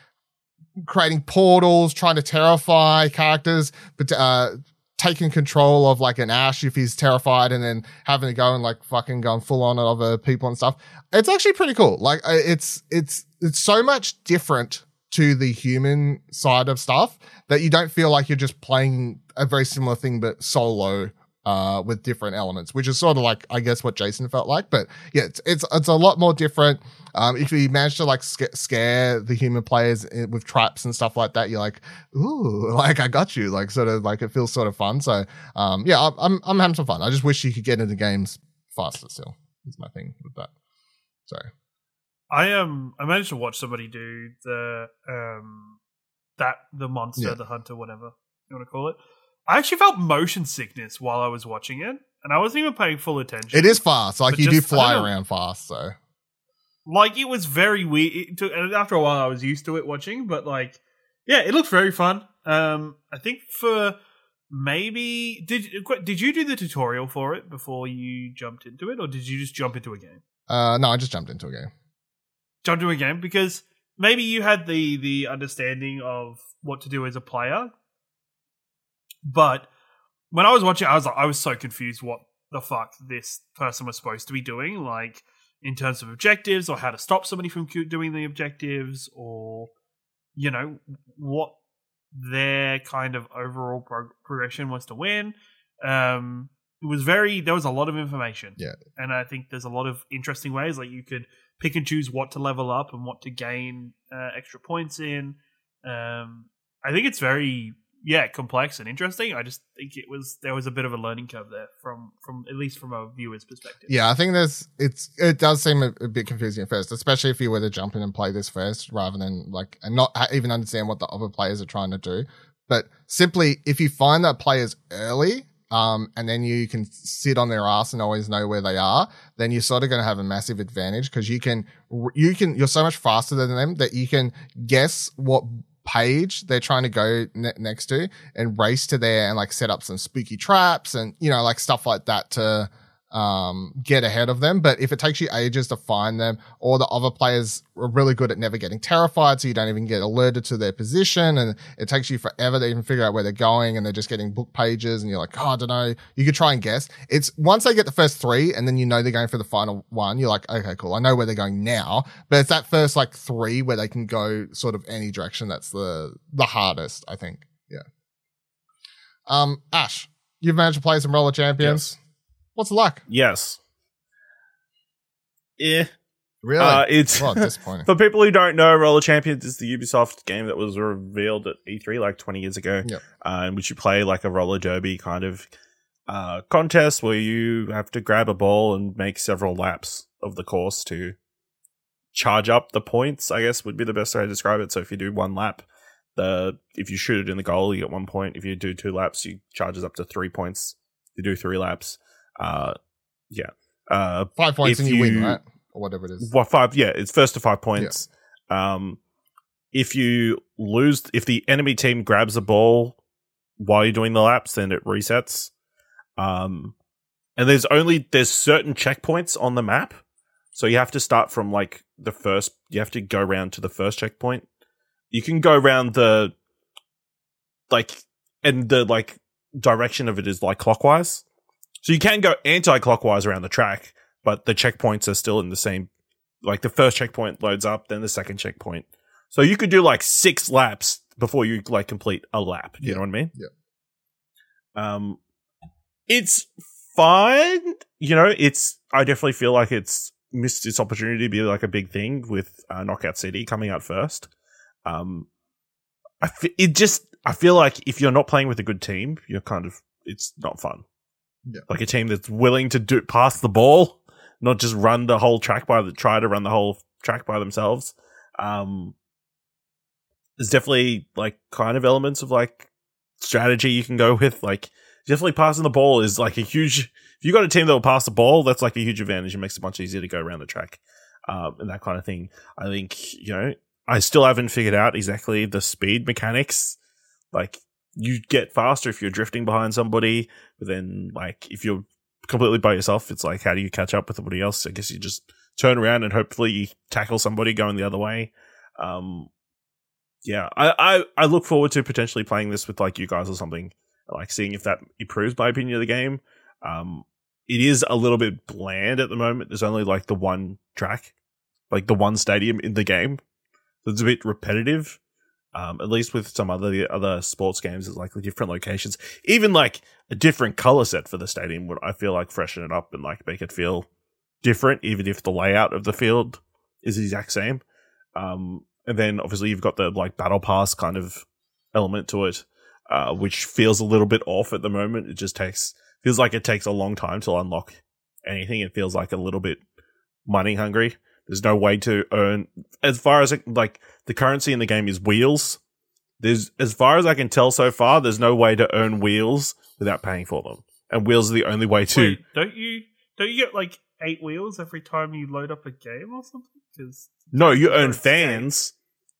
creating portals, trying to terrify characters, but, uh, taking control of like an Ash if he's terrified and then having to go and like fucking going full on at other people and stuff. It's actually pretty cool. Like it's, it's, it's so much different to the human side of stuff that you don't feel like you're just playing a very similar thing, but solo, uh, with different elements, which is sort of like, I guess what Jason felt like, but yeah, it's, it's, it's a lot more different. Um, if you manage to like sca- scare the human players i- with traps and stuff like that, you're like, ooh, like I got you. Like sort of like it feels sort of fun. So, um, yeah, I'm, I'm, I'm having some fun. I just wish you could get into games faster still is my thing with that. So I um I managed to watch somebody do the um that the monster, Yeah. the hunter, whatever you want to call it. I actually felt motion sickness while I was watching it, and I wasn't even paying full attention. it is fast. Like you do just- I fly around fast. So like it was very weird. It took, after a while, I was used to it watching, but like, yeah, it looked very fun. Um, I think for maybe did did you do the tutorial for it before you jumped into it, or did you just jump into a game? Uh, no, I just jumped into a game. Jumped into a game because maybe you had the the understanding of what to do as a player, but when I was watching, I was like, I was so confused what the fuck this person was supposed to be doing, like in terms of objectives or how to stop somebody from doing the objectives or you know what their kind of overall prog- progression was to win. Um, it was very there was a lot of information. Yeah. And I think there's a lot of interesting ways like you could pick and choose what to level up and what to gain uh, extra points in. Um, I think it's very yeah complex and interesting. I just think it was there was a bit of a learning curve there from from at least from a viewer's perspective. Yeah, I think there's it's it does seem a, a bit confusing at first, especially if you were to jump in and play this first rather than like and not even understand what the other players are trying to do. But simply, if you find that players early, um, and then you can sit on their ass and always know where they are, then you're sort of going to have a massive advantage because you can, you can, you're so much faster than them that you can guess what page they're trying to go ne- next to and race to there and like set up some spooky traps and, you know, like stuff like that to, um, get ahead of them. But if it takes you ages to find them, or the other players are really good at never getting terrified, so you don't even get alerted to their position, and it takes you forever to even figure out where they're going, and they're just getting book pages, and you're like, oh, I don't know. You could try and guess. It's once they get the first three, and then you know they're going for the final one, you're like, okay, cool. I know where they're going now. But it's that first like three where they can go sort of any direction that's the the hardest, I think. Yeah. Um, Ash, you've managed to play some roller champions. What's it like? Yes. Yeah. Really? Uh, it's well, disappointing. for people who don't know, Roller Champions is the Ubisoft game that was revealed at E3 like 20 years ago, Yep. uh, in which you play like a roller derby kind of uh, contest where you have to grab a ball and make several laps of the course to charge up the points. I guess would be the best way to describe it. So if you do one lap, the if you shoot it in the goal, you get one point. If you do two laps, you charges up to three points. If you do three laps, uh, yeah, uh, Five points and you, win, right? Or whatever it is. well, five. Yeah, it's first to five points. Um, if you lose, if the enemy team grabs a ball while you're doing the laps, then it resets. Um, and there's only there's certain checkpoints on the map, so you have to start from like the first. You have to go around to the first checkpoint. You can go around the like, and the like direction of it is like clockwise. So you can go anti-clockwise around the track, but the checkpoints are still in the same like the first checkpoint loads up then the second checkpoint. So you could do like six laps before you like complete a lap. You Yeah. know what i mean? Yeah. um it's fine. You know it's i definitely feel like it's missed its opportunity to be like a big thing with uh, knockout city coming out first. Um i it just i feel like if you're not playing with a good team you're kind of it's not fun Yeah. like a team that's willing to do pass the ball not just run the whole track by the try to run the whole track by themselves. Um, there's definitely like kind of elements of like strategy you can go with. Like definitely passing the ball is like a huge. If you got a team that will pass the ball, that's like a huge advantage. It makes it much easier to go around the track, um, and that kind of thing. I think you know. I still haven't figured out exactly the speed mechanics. Like you get faster if you're drifting behind somebody, but then like if you're completely by yourself, it's like how do you catch up with somebody else? I guess you just turn around and hopefully you tackle somebody going the other way. Um, yeah, I, I I look forward to potentially playing this with like you guys or something, like seeing if that improves my opinion of the game. Um, it is a little bit bland at the moment. There's only like the one track, like the one stadium in the game. So it's a bit repetitive. Um, at least with some other other sports games, it's like different locations, even like a different color set for the stadium would I feel like freshen it up and like make it feel different, even if the layout of the field is the exact same. Um, and then obviously you've got the like battle pass kind of element to it, uh, which feels a little bit off at the moment. It just takes feels like it takes a long time to unlock anything. It feels like a little bit money hungry. There's no way to earn as far as like the currency in the game is wheels. There's as far as I can tell so far, there's no way to earn wheels without paying for them, and wheels are the only way to. Wait, don't you don't you get like eight wheels every time you load up a game or something? Because No, you earn fans.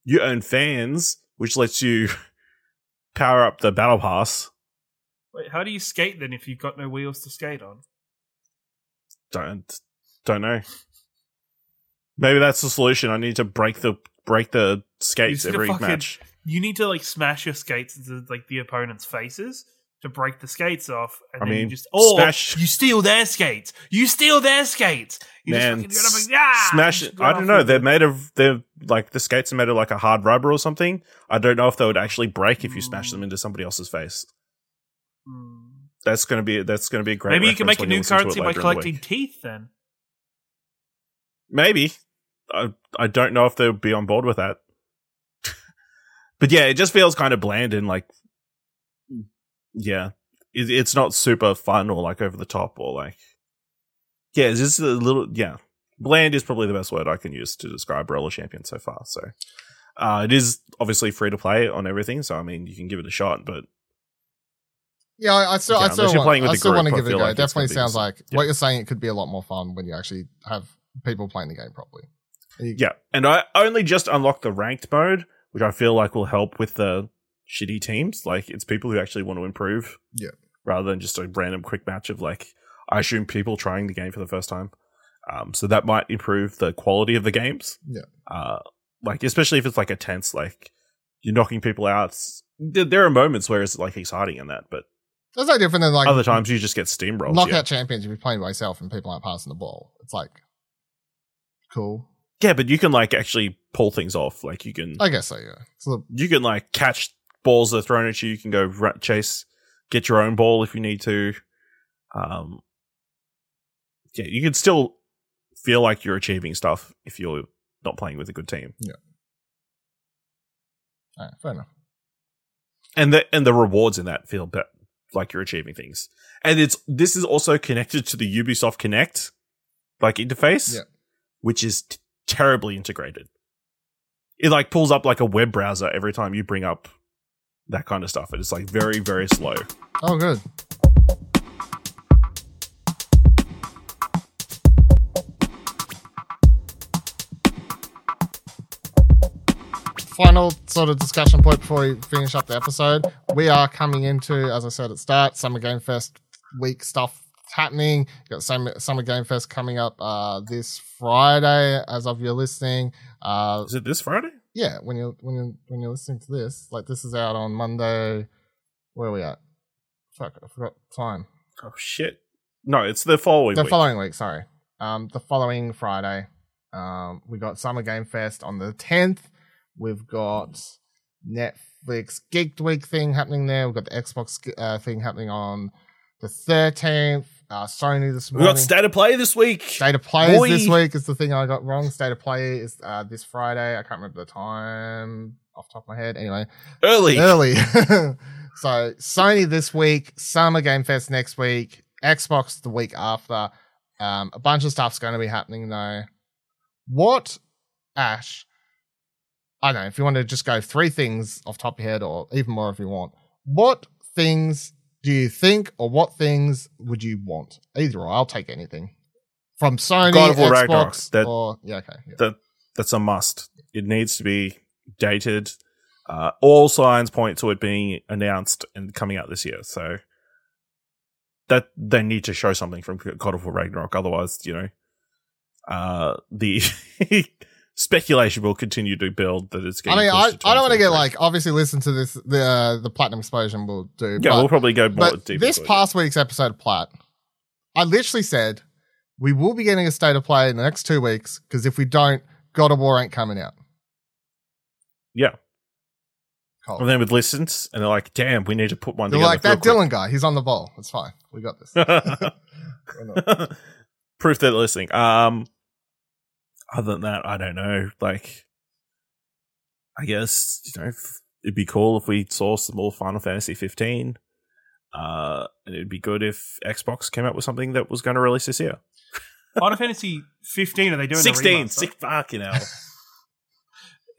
You earn fans, which lets you power up the battle pass. Wait, how do you skate then if you've got no wheels to skate on? Don't don't know. Maybe that's the solution. I need to break the break the skates just need to every fucking- match. You need to like smash your skates into like the opponent's faces to break the skates off, and I then you mean, just or smash- you steal their skates. You steal their skates. You Man, just fucking go up and, Smash just it. I don't know. They're made of they're like the skates are made of like a hard rubber or something. I don't know if they would actually break if you smash them into somebody else's face. Hmm. That's gonna be that's gonna be a great. Maybe you can make a new listen to it currency by later in the collecting teeth. Then Maybe. I I don't know if they would be on board with that. but yeah, it just feels kind of bland and like yeah, it, it's not super fun or like over the top or like yeah, it's just a little yeah. Bland is probably the best word I can use to describe Roller Champion so far. So uh, it is obviously free to play on everything, so I mean you can give it a shot, but Yeah, I, I still, Yeah, I still, want, I still group, want to give it a go. like it definitely sounds the- like yeah. what you're saying. It could be a lot more fun when you actually have people playing the game properly. You- Yeah, and I only just unlocked the ranked mode, which I feel like will help with the shitty teams. Like it's people who actually want to improve. Yeah. Rather than just a random quick match of like, I assume people trying the game for the first time. Um, so that might improve the quality of the games. Yeah. Uh, like especially if it's like a tense, like you're knocking people out. There, there are moments where it's like exciting in that, but That's no different than like other times you just get steamrolled. knockout Yeah. champions. You'd be playing by yourself and people aren't passing the ball. It's like cool. Yeah, but you can like actually pull things off. Like you can. I guess so. Yeah. So you can like catch balls that are thrown at you. You can go ra- chase, get your own ball if you need to. Um, yeah, you can still feel like you're achieving stuff if you're not playing with a good team. Yeah. Alright, fair enough. And the and the rewards in that feel be- like you're achieving things. And it's this is also connected to the Ubisoft Connect like interface, Yeah. which is t- terribly integrated. It like pulls up like a web browser every time you bring up that kind of stuff. It's like very very slow. Oh, good. Final sort of discussion point before we finish up the episode. We are coming into, as I said at start, Summer Game Fest week stuff happening. You've got Summer, Summer Game Fest coming up uh, this Friday as of you listening. Uh, Is it this Friday? yeah, when you're when you're when you're listening to this, like this is out on Monday. Where are we at? Fuck, I forgot time. Oh shit! No, it's the following the week. following week, sorry. Um, the following Friday, um, we got Summer Game Fest on the tenth. We've got Netflix Geeked Week thing happening there. We've got the Xbox uh, thing happening on the thirteenth. Uh, Sony this morning. we got state of play this week. State of play Boy. this week is the thing I got wrong. State of play is uh, this Friday. I can't remember the time off the top of my head. Anyway, Early. early. so Sony this week, Summer Game Fest next week, Xbox the week after. Um, a bunch of stuff's going to be happening though. What, Ash? I don't know if you want to just go three things off the top of your head, or even more if you want. What things do you think, or what things would you want? Either or, I'll take anything from Sony, God of War Xbox, Ragnarok, that- or yeah, okay, yeah. that that's a must. It needs to be dated. Uh, all signs point to it being announced and coming out this year. So that they need to show something from God of War Ragnarok. Otherwise, you know, uh, the speculation will continue to build that it's I getting. mean, I, I don't want to get like obviously listen to this the uh, the platinum explosion will do. Yeah, but, we'll probably go more but deep. this past week's episode of Plat, I literally said we will be getting a state of play in the next two weeks because if we don't, God of War ain't coming out. yeah. Cold. And then with listens, and they're like, "Damn, we need to put one They're together." like that Dylan guy. He's on the ball. It's fine. We got this. quick." Proof that they're listening. Um, other than that, I don't know. Like, I guess you know it'd be cool if we saw some more Final Fantasy 15. Uh, and it'd be good if Xbox came out with something that was going to release this year. Final Fantasy 15. Are they doing Sixteen, The six fucking hell. remaster?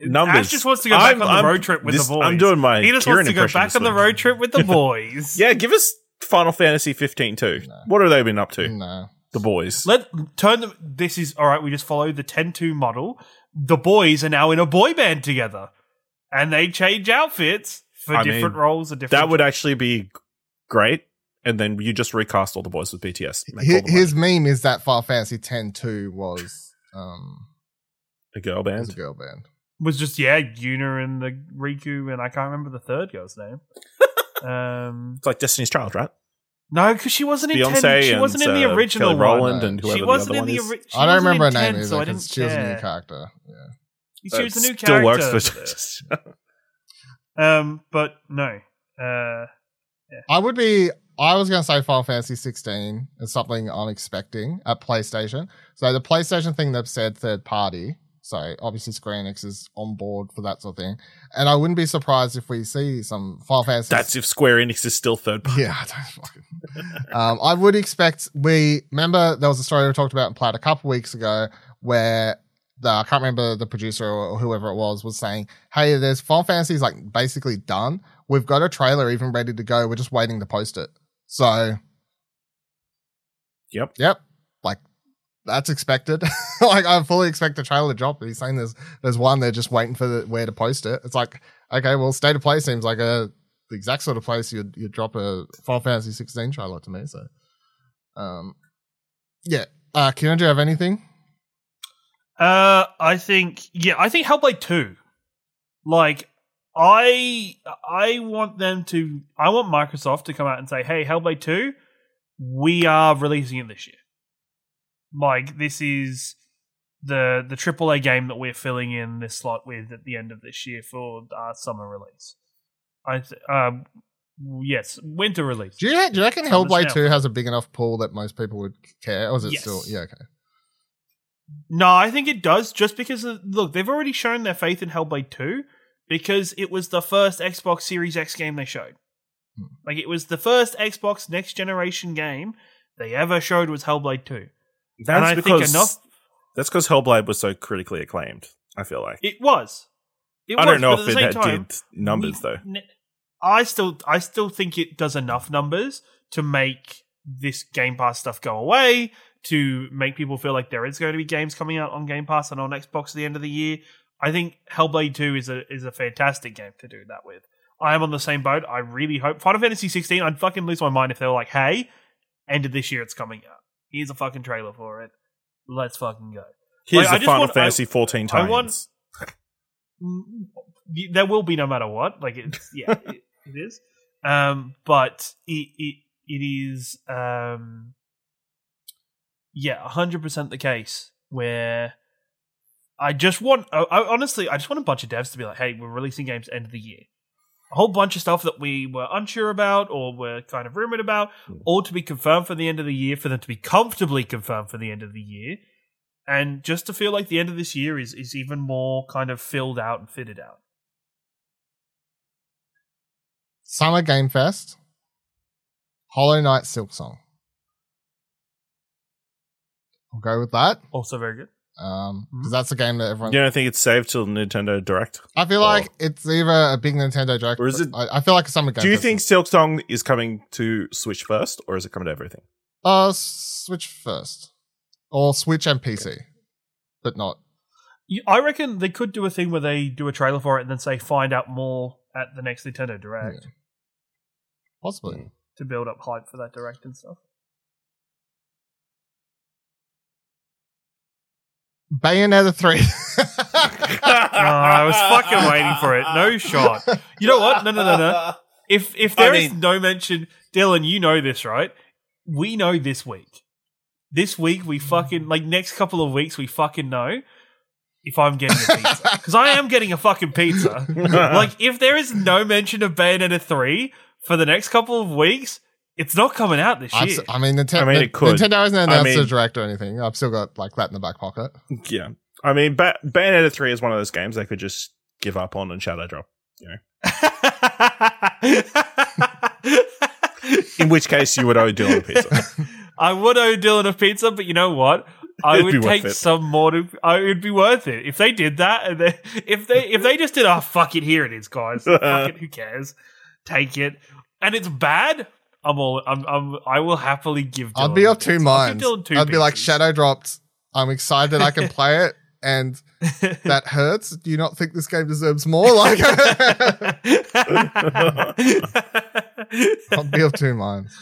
numbers. Ash just wants to go back I'm- on the I'm- road trip with this- the boys. I'm doing my He just Ciaran wants to go back on the road trip with the boys. Yeah, give us Final Fantasy 15 too. No. What have they been up to? no. The boys. Let turn them. This is all right. We just follow the 10-2 model. The boys are now in a boy band together, and they change outfits for I different mean, roles and different. that would actually be great. And then you just recast all the boys with BTS. Make Hi- all the money. His meme is that Final Fantasy X 2 was um a girl was a girl band. was just yeah, Yuna and the Rikku, and I can't remember the third girl's name. um, It's like Destiny's Child, right? No, because she wasn't in Beyonce ten, she wasn't in the uh, original Kelly one. Rowland and whoever She the wasn't other in one the. is. ori- she I don't remember her name 10, either so I because didn't she was a new character. Yeah. She was a new Still character. works for. um, but no. Uh, I would be. I was going to say Final Fantasy 16 is something I'm expecting at PlayStation. So the PlayStation thing they've said third party. So obviously Square Enix is on board for that sort of thing, and I wouldn't be surprised if we see some Final Fantasy. That's if Square Enix is still third party. yeah. I don't fucking. um, I would expect we remember there was a story we talked about in Plaid a couple weeks ago where the I can't remember the producer or whoever it was was saying, "Hey, there's Final Fantasy's like basically done. We've got a trailer even ready to go. We're just waiting to post it." So Yep. Yep. Like that's expected. like I fully expect the trailer to drop. He's saying there's there's one they're just waiting for the where to post it. It's like okay, well, state of play seems like a the exact sort of place you'd you'd drop a Final Fantasy 16 trailer to me. So, um, yeah. Uh, Ciaran, do you have anything? Uh, I think yeah, I think Hellblade two. Like, I I want them to. I want Microsoft to come out and say, "Hey, Hellblade two, we are releasing it this year." Like, this is the the AAA game that we're filling in this slot with at the end of this year for our summer release. I th- um yes, winter release. Do you, do you reckon Summer's Hellblade now. 2 has a big enough pool that most people would care? Or is it Yes. still yeah okay? No, I think it does just because of, look, they've already shown their faith in Hellblade 2 because it was the first Xbox Series X game they showed. Hmm. Like it was the first Xbox next generation game they ever showed was Hellblade 2. That's because think enough that's because Hellblade was so critically acclaimed. I feel like it was. It I was, don't know if it had, time, did numbers we- though. I still I still think it does enough numbers to make this Game Pass stuff go away, to make people feel like there is going to be games coming out on Game Pass and on Xbox at the end of the year. I think Hellblade 2 is a is a fantastic game to do that with. I am on the same boat. I really hope Final Fantasy 16, I'd fucking lose my mind if they were like, hey, end of this year it's coming out. Here's a fucking trailer for it. Let's fucking go. Here's Like, I the Final want- I- Fantasy 14 I times. want- Mm, there will be no matter what. Like it's yeah, it, it is. Um, but it it it is um, yeah, hundred percent the case where I just want. I, I, honestly, I just want a bunch of devs to be like, "Hey, we're releasing games end of the year." A whole bunch of stuff that we were unsure about or were kind of rumored about, Hmm. all to be confirmed for the end of the year, for them to be comfortably confirmed for the end of the year, and just to feel like the end of this year is is even more kind of filled out and fitted out. Summer Game Fest, Hollow Knight Silksong. I'll go with that. Also very good. Um, Mhm. because that's a game that everyone. You don't think it's saved till Nintendo Direct? I feel Or- like it's either a big Nintendo Direct, Or is it- I, I feel like a Summer Game. Do you think is- Silksong is coming to Switch first, or is it coming to everything? Uh, Switch first, or Switch and PC, but not. I reckon they could do a thing where they do a trailer for it and then say find out more at the next Nintendo Direct Yeah. Possibly. Mm. to build up hype for that Direct and stuff. Bayonetta three. I was fucking waiting for it. No shot. You know what? No, no, no, no. If if I there is mean- no mention, Dylan, you know this, right? We know this week. This week we fucking like next couple of weeks we fucking know if I'm getting a pizza because I am getting a fucking pizza. like if there is no mention of Bayonetta three for the next couple of weeks, it's not coming out this I've year. s- I mean, Nintendo. I mean, it could. Nintendo hasn't I announced mean- a direct or anything. I've still got like that in the back pocket. yeah, I mean, ba- Bayonetta three is one of those games they could just give up on and Shadow Drop. You know. In which case, you would owe Dylan a pizza. I would owe Dylan a pizza, but you know what? I It'd would take it. some more to. I, it'd be worth it if they did that. And they, if they if they just did, oh fuck it, here it is, guys. fuck it, who cares? Take it, and it's bad. I'm all. I'm. I'm I will happily give. Dylan I'd be of two minds. I'd be like. Shadow dropped. I'm excited I can play it, and that hurts. Do you not think this game deserves more? Like, I'll be of two minds.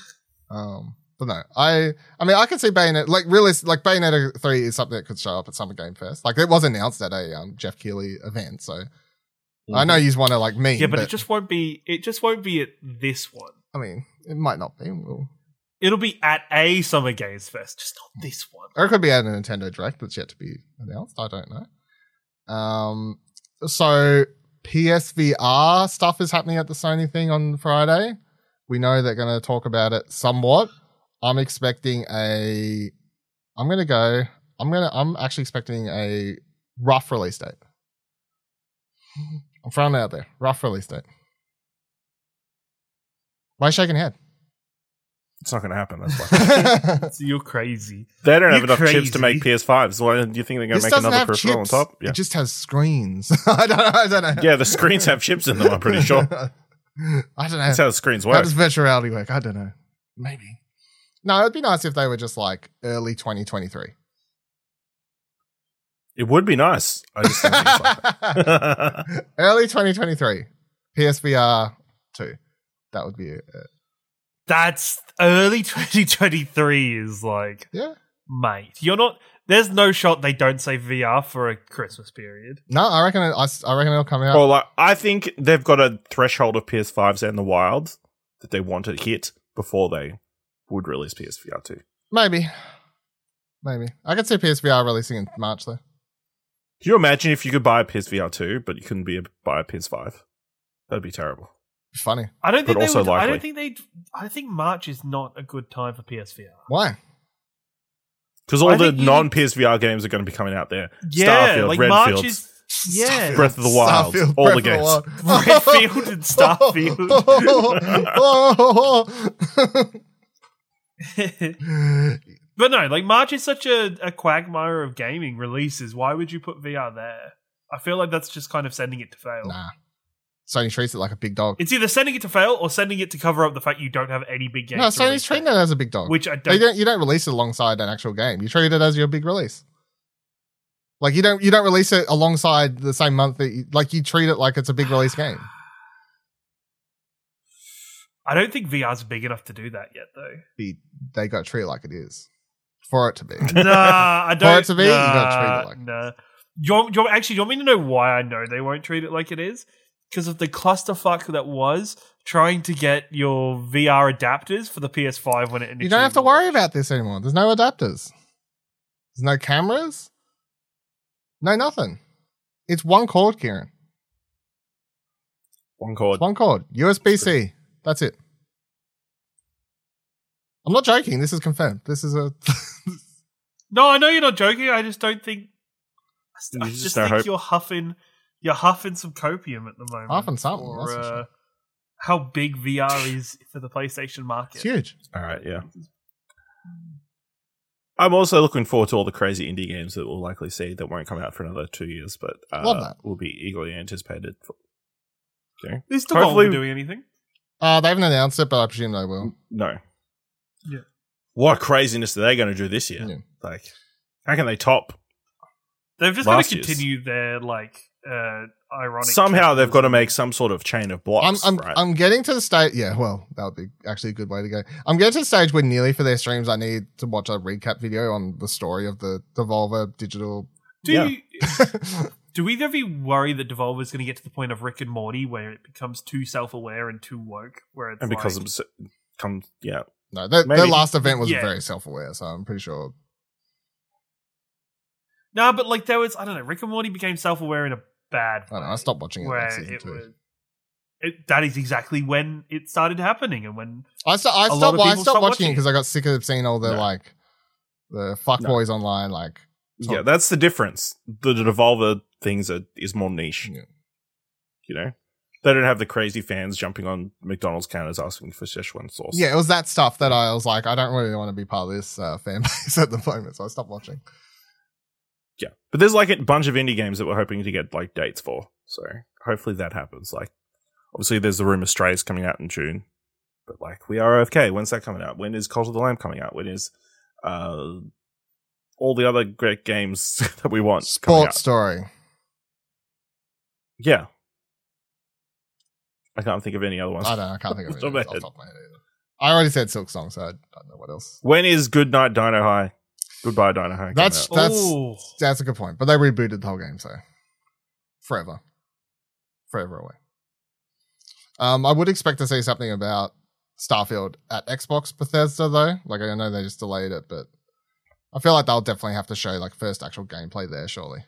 Um, but no, I I mean I can see Bayonetta like really, like Bayonetta three is something that could show up at Summer Game Fest. Like it was announced at a um, Geoff Keighley event, so I know you want to like me. yeah, but, it just won't be. It just won't be at this one. I mean it might not be. We'll, It'll be at a Summer Games Fest, just not this one. or it could be at a Nintendo Direct that's yet to be announced. I don't know. Um, so PSVR stuff is happening at the Sony thing on Friday. We know they're going to talk about it somewhat. I'm expecting a. I'm going to go. I'm going to. I'm actually expecting a rough release date. I'm throwing it out there. Rough release date. Why shaking head? It's not going to happen. That's why. So you're crazy. they don't have You're enough chips to make. PS5s. Why do you think they're going to make another have peripheral chips. on top? Yeah. It just has screens. I don't. I don't know. yeah, the screens have chips in them, I'm pretty sure. I don't know. That's how the screens work. How does virtual reality work? I don't know. Maybe. No, it'd be nice if they were just like early 2023. It would be nice. I just think it's like early 2023. PSVR 2. That would be it. That's early 2023. Is like, Yeah. mate, you're not. There's no shot they don't say VR for a Christmas period. No, I reckon it, I, s- I reckon it'll come out. Well, like, I think they've got a threshold of PS5s out in the wild that they want to hit before they would release PSVR 2. Maybe. Maybe. I could see PSVR releasing in March though. Can you imagine if you could buy a PSVR 2, but you couldn't be a, buy a PS5? That'd be terrible. Funny. I don't think But also would, I don't think they. I think March is not a good time for PSVR. Why? Because all I the non PSVR games are going to be coming out there. Yeah, Starfield, like Redfield, March is. Yeah. Starfield, Breath of the Wild, Starfield, all the Breath of games. Wild. Redfield and Starfield. but no, like March is such a, a quagmire of gaming releases. Why would you put VR there? I feel like that's just kind of sending it to fail. nah. Sony treats it like a big dog. It's either sending it to fail or sending it to cover up the fact you don't have any big games. No, to Sony's treating it as a big dog. which I don't. don't, you don't release it alongside an actual game. You treat it as your big release. Like you don't you don't release it alongside the same month that you, like you treat it like it's a big release game. I don't think VR's big enough to do that yet, though. Be- They got to treat it like it is for it to be. nah, I don't. For it to be, you gotta treat it nah, like it. nah. Do you, want, do you want- actually, do you want me to know why I know they won't treat it like it is? Because of the clusterfuck that was trying to get your VR adapters for the PS5 when it initially You don't have to worry about this anymore. There's no adapters. There's no cameras. No nothing. It's one cord, Ciaran. One cord. It's one cord. USB C. That's it. I'm not joking. This is confirmed. This is a. No, I know you're not joking. I just don't think. I st- I just, just think hope. you're huffing. You're huffing some copium at the moment. Huffing something, for, that's uh, how big VR is for the PlayStation market. it's huge. All right, yeah. I'm also looking forward to all the crazy indie games that we'll likely see that won't come out for another two years, but uh, will be eagerly anticipated. For, okay. Is Devolver Hopefully- doing anything? Uh, they haven't announced it, but I presume they will. No. Yeah. What craziness are they going to do this year? Yeah. Like, how can they top? They've just got Last to year's. continue their like uh ironic. Somehow they've got to make some sort of chain of I'm blocks, I'm right? I'm getting to the stage. Yeah, well, that would be actually a good way to go. I'm getting to the stage where nearly for their streams, I need to watch a recap video on the story of the Devolver Digital. Do Yeah. you, do either of you worry that Devolver is going to get to the point of Rick and Morty where it becomes too self-aware and too woke? Where it's and because like, of s- come, yeah, no, their, their last event was Yeah. very self-aware, so I'm pretty sure. no, but like there was I don't know. Rick and Morty became self-aware in a bad. I know. I stopped watching it where season it two. was. It, that is exactly when it started happening, and when I, st- I stopped. Well, I stopped stopped watching it because I got sick of seeing all the No. like the fuck No. boys online. Like, So- yeah, that's the difference. The, the Devolver things are is more niche. Yeah. You know, they don't have the crazy fans jumping on McDonald's counters asking for Szechuan sauce. yeah, it was that stuff that I was like, I don't really want to be part of this uh, fan base at the moment, so I stopped watching. Yeah. But there's like a bunch of indie games that we're hoping to get like dates for. So hopefully that happens. Like obviously there's the rumor Strays coming out in June. But like we are AFK. When's that coming out? When is Cult of the Lamb coming out? When is uh all the other great games that we want coming Sports story. Yeah. I can't think of any other ones. I don't. I can't think of any it the top of my off the top of my head either. I already said Silksong, so I don't know what else. When is Goodnight Dino High? Goodbye Dino High. That's that's Ooh. that's a good point. But they rebooted the whole game, so forever, forever away. Um, I would expect to see something about Starfield at Xbox Bethesda though. Like I know they just delayed it, but I feel like they'll definitely have to show like first actual gameplay there, surely.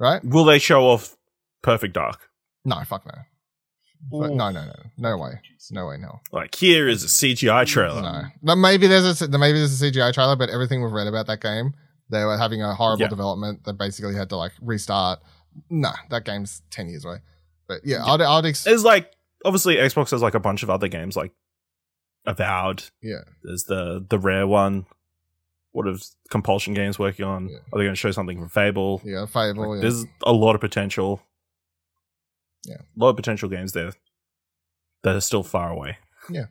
Right? Will they show off Perfect Dark? No, fuck no. Ooh. no, no, no, no way, no way, no. Like here is a CGI trailer. No, no. Maybe there's a maybe there's a CGI trailer, but everything we've read about that game, they were having a horrible Yeah. development. They basically had to like restart. No, that game's ten years away. But yeah, I'd, I'd ex- There's like obviously Xbox has like a bunch of other games like Avowed. yeah. There's the the rare one. What is Compulsion Games working on? Yeah. Are they going to show something from Fable? Yeah, Fable. Like, yeah. There's a lot of potential. Yeah. a lot of potential games there that are still far away. Yeah.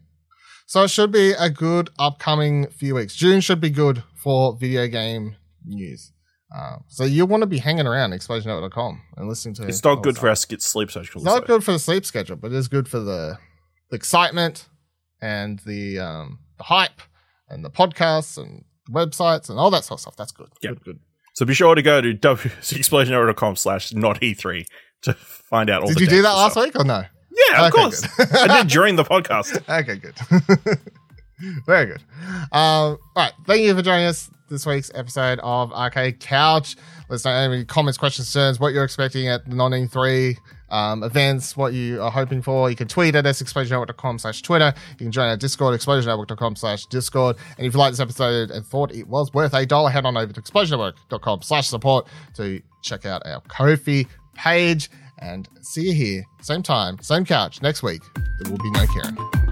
So it should be a good upcoming few weeks. June should be good for video game news. Uh, so you want to be hanging around explosionnetwork.com and listening to It's not good the for stuff. our skit sleep socials. It's not good for the sleep schedule, but it is good for the, the excitement and the um, the hype and the podcasts and the websites and all that sort of stuff. That's good. Yeah. Good, good. So be sure to go to w- explosionnetwork.com slash not E3 to find out all Did you do that last stuff. week or no? Yeah, of Okay, course. I did during the podcast. okay, good. Very good. Um, all right. Thank you for joining us this week's episode of Arcade Couch. Let us know any comments, questions, concerns, what you're expecting at the non E3 um, events, what you are hoping for. You can tweet at us, explosionnetwork.com slash Twitter. You can join our Discord, explosionnetwork.com slash Discord. And if you liked this episode and thought it was worth a dollar, head on over to explosionnetwork.com slash support to check out our Ko-fi page. And see you here, same time, same couch next week. There will be no Ciaran.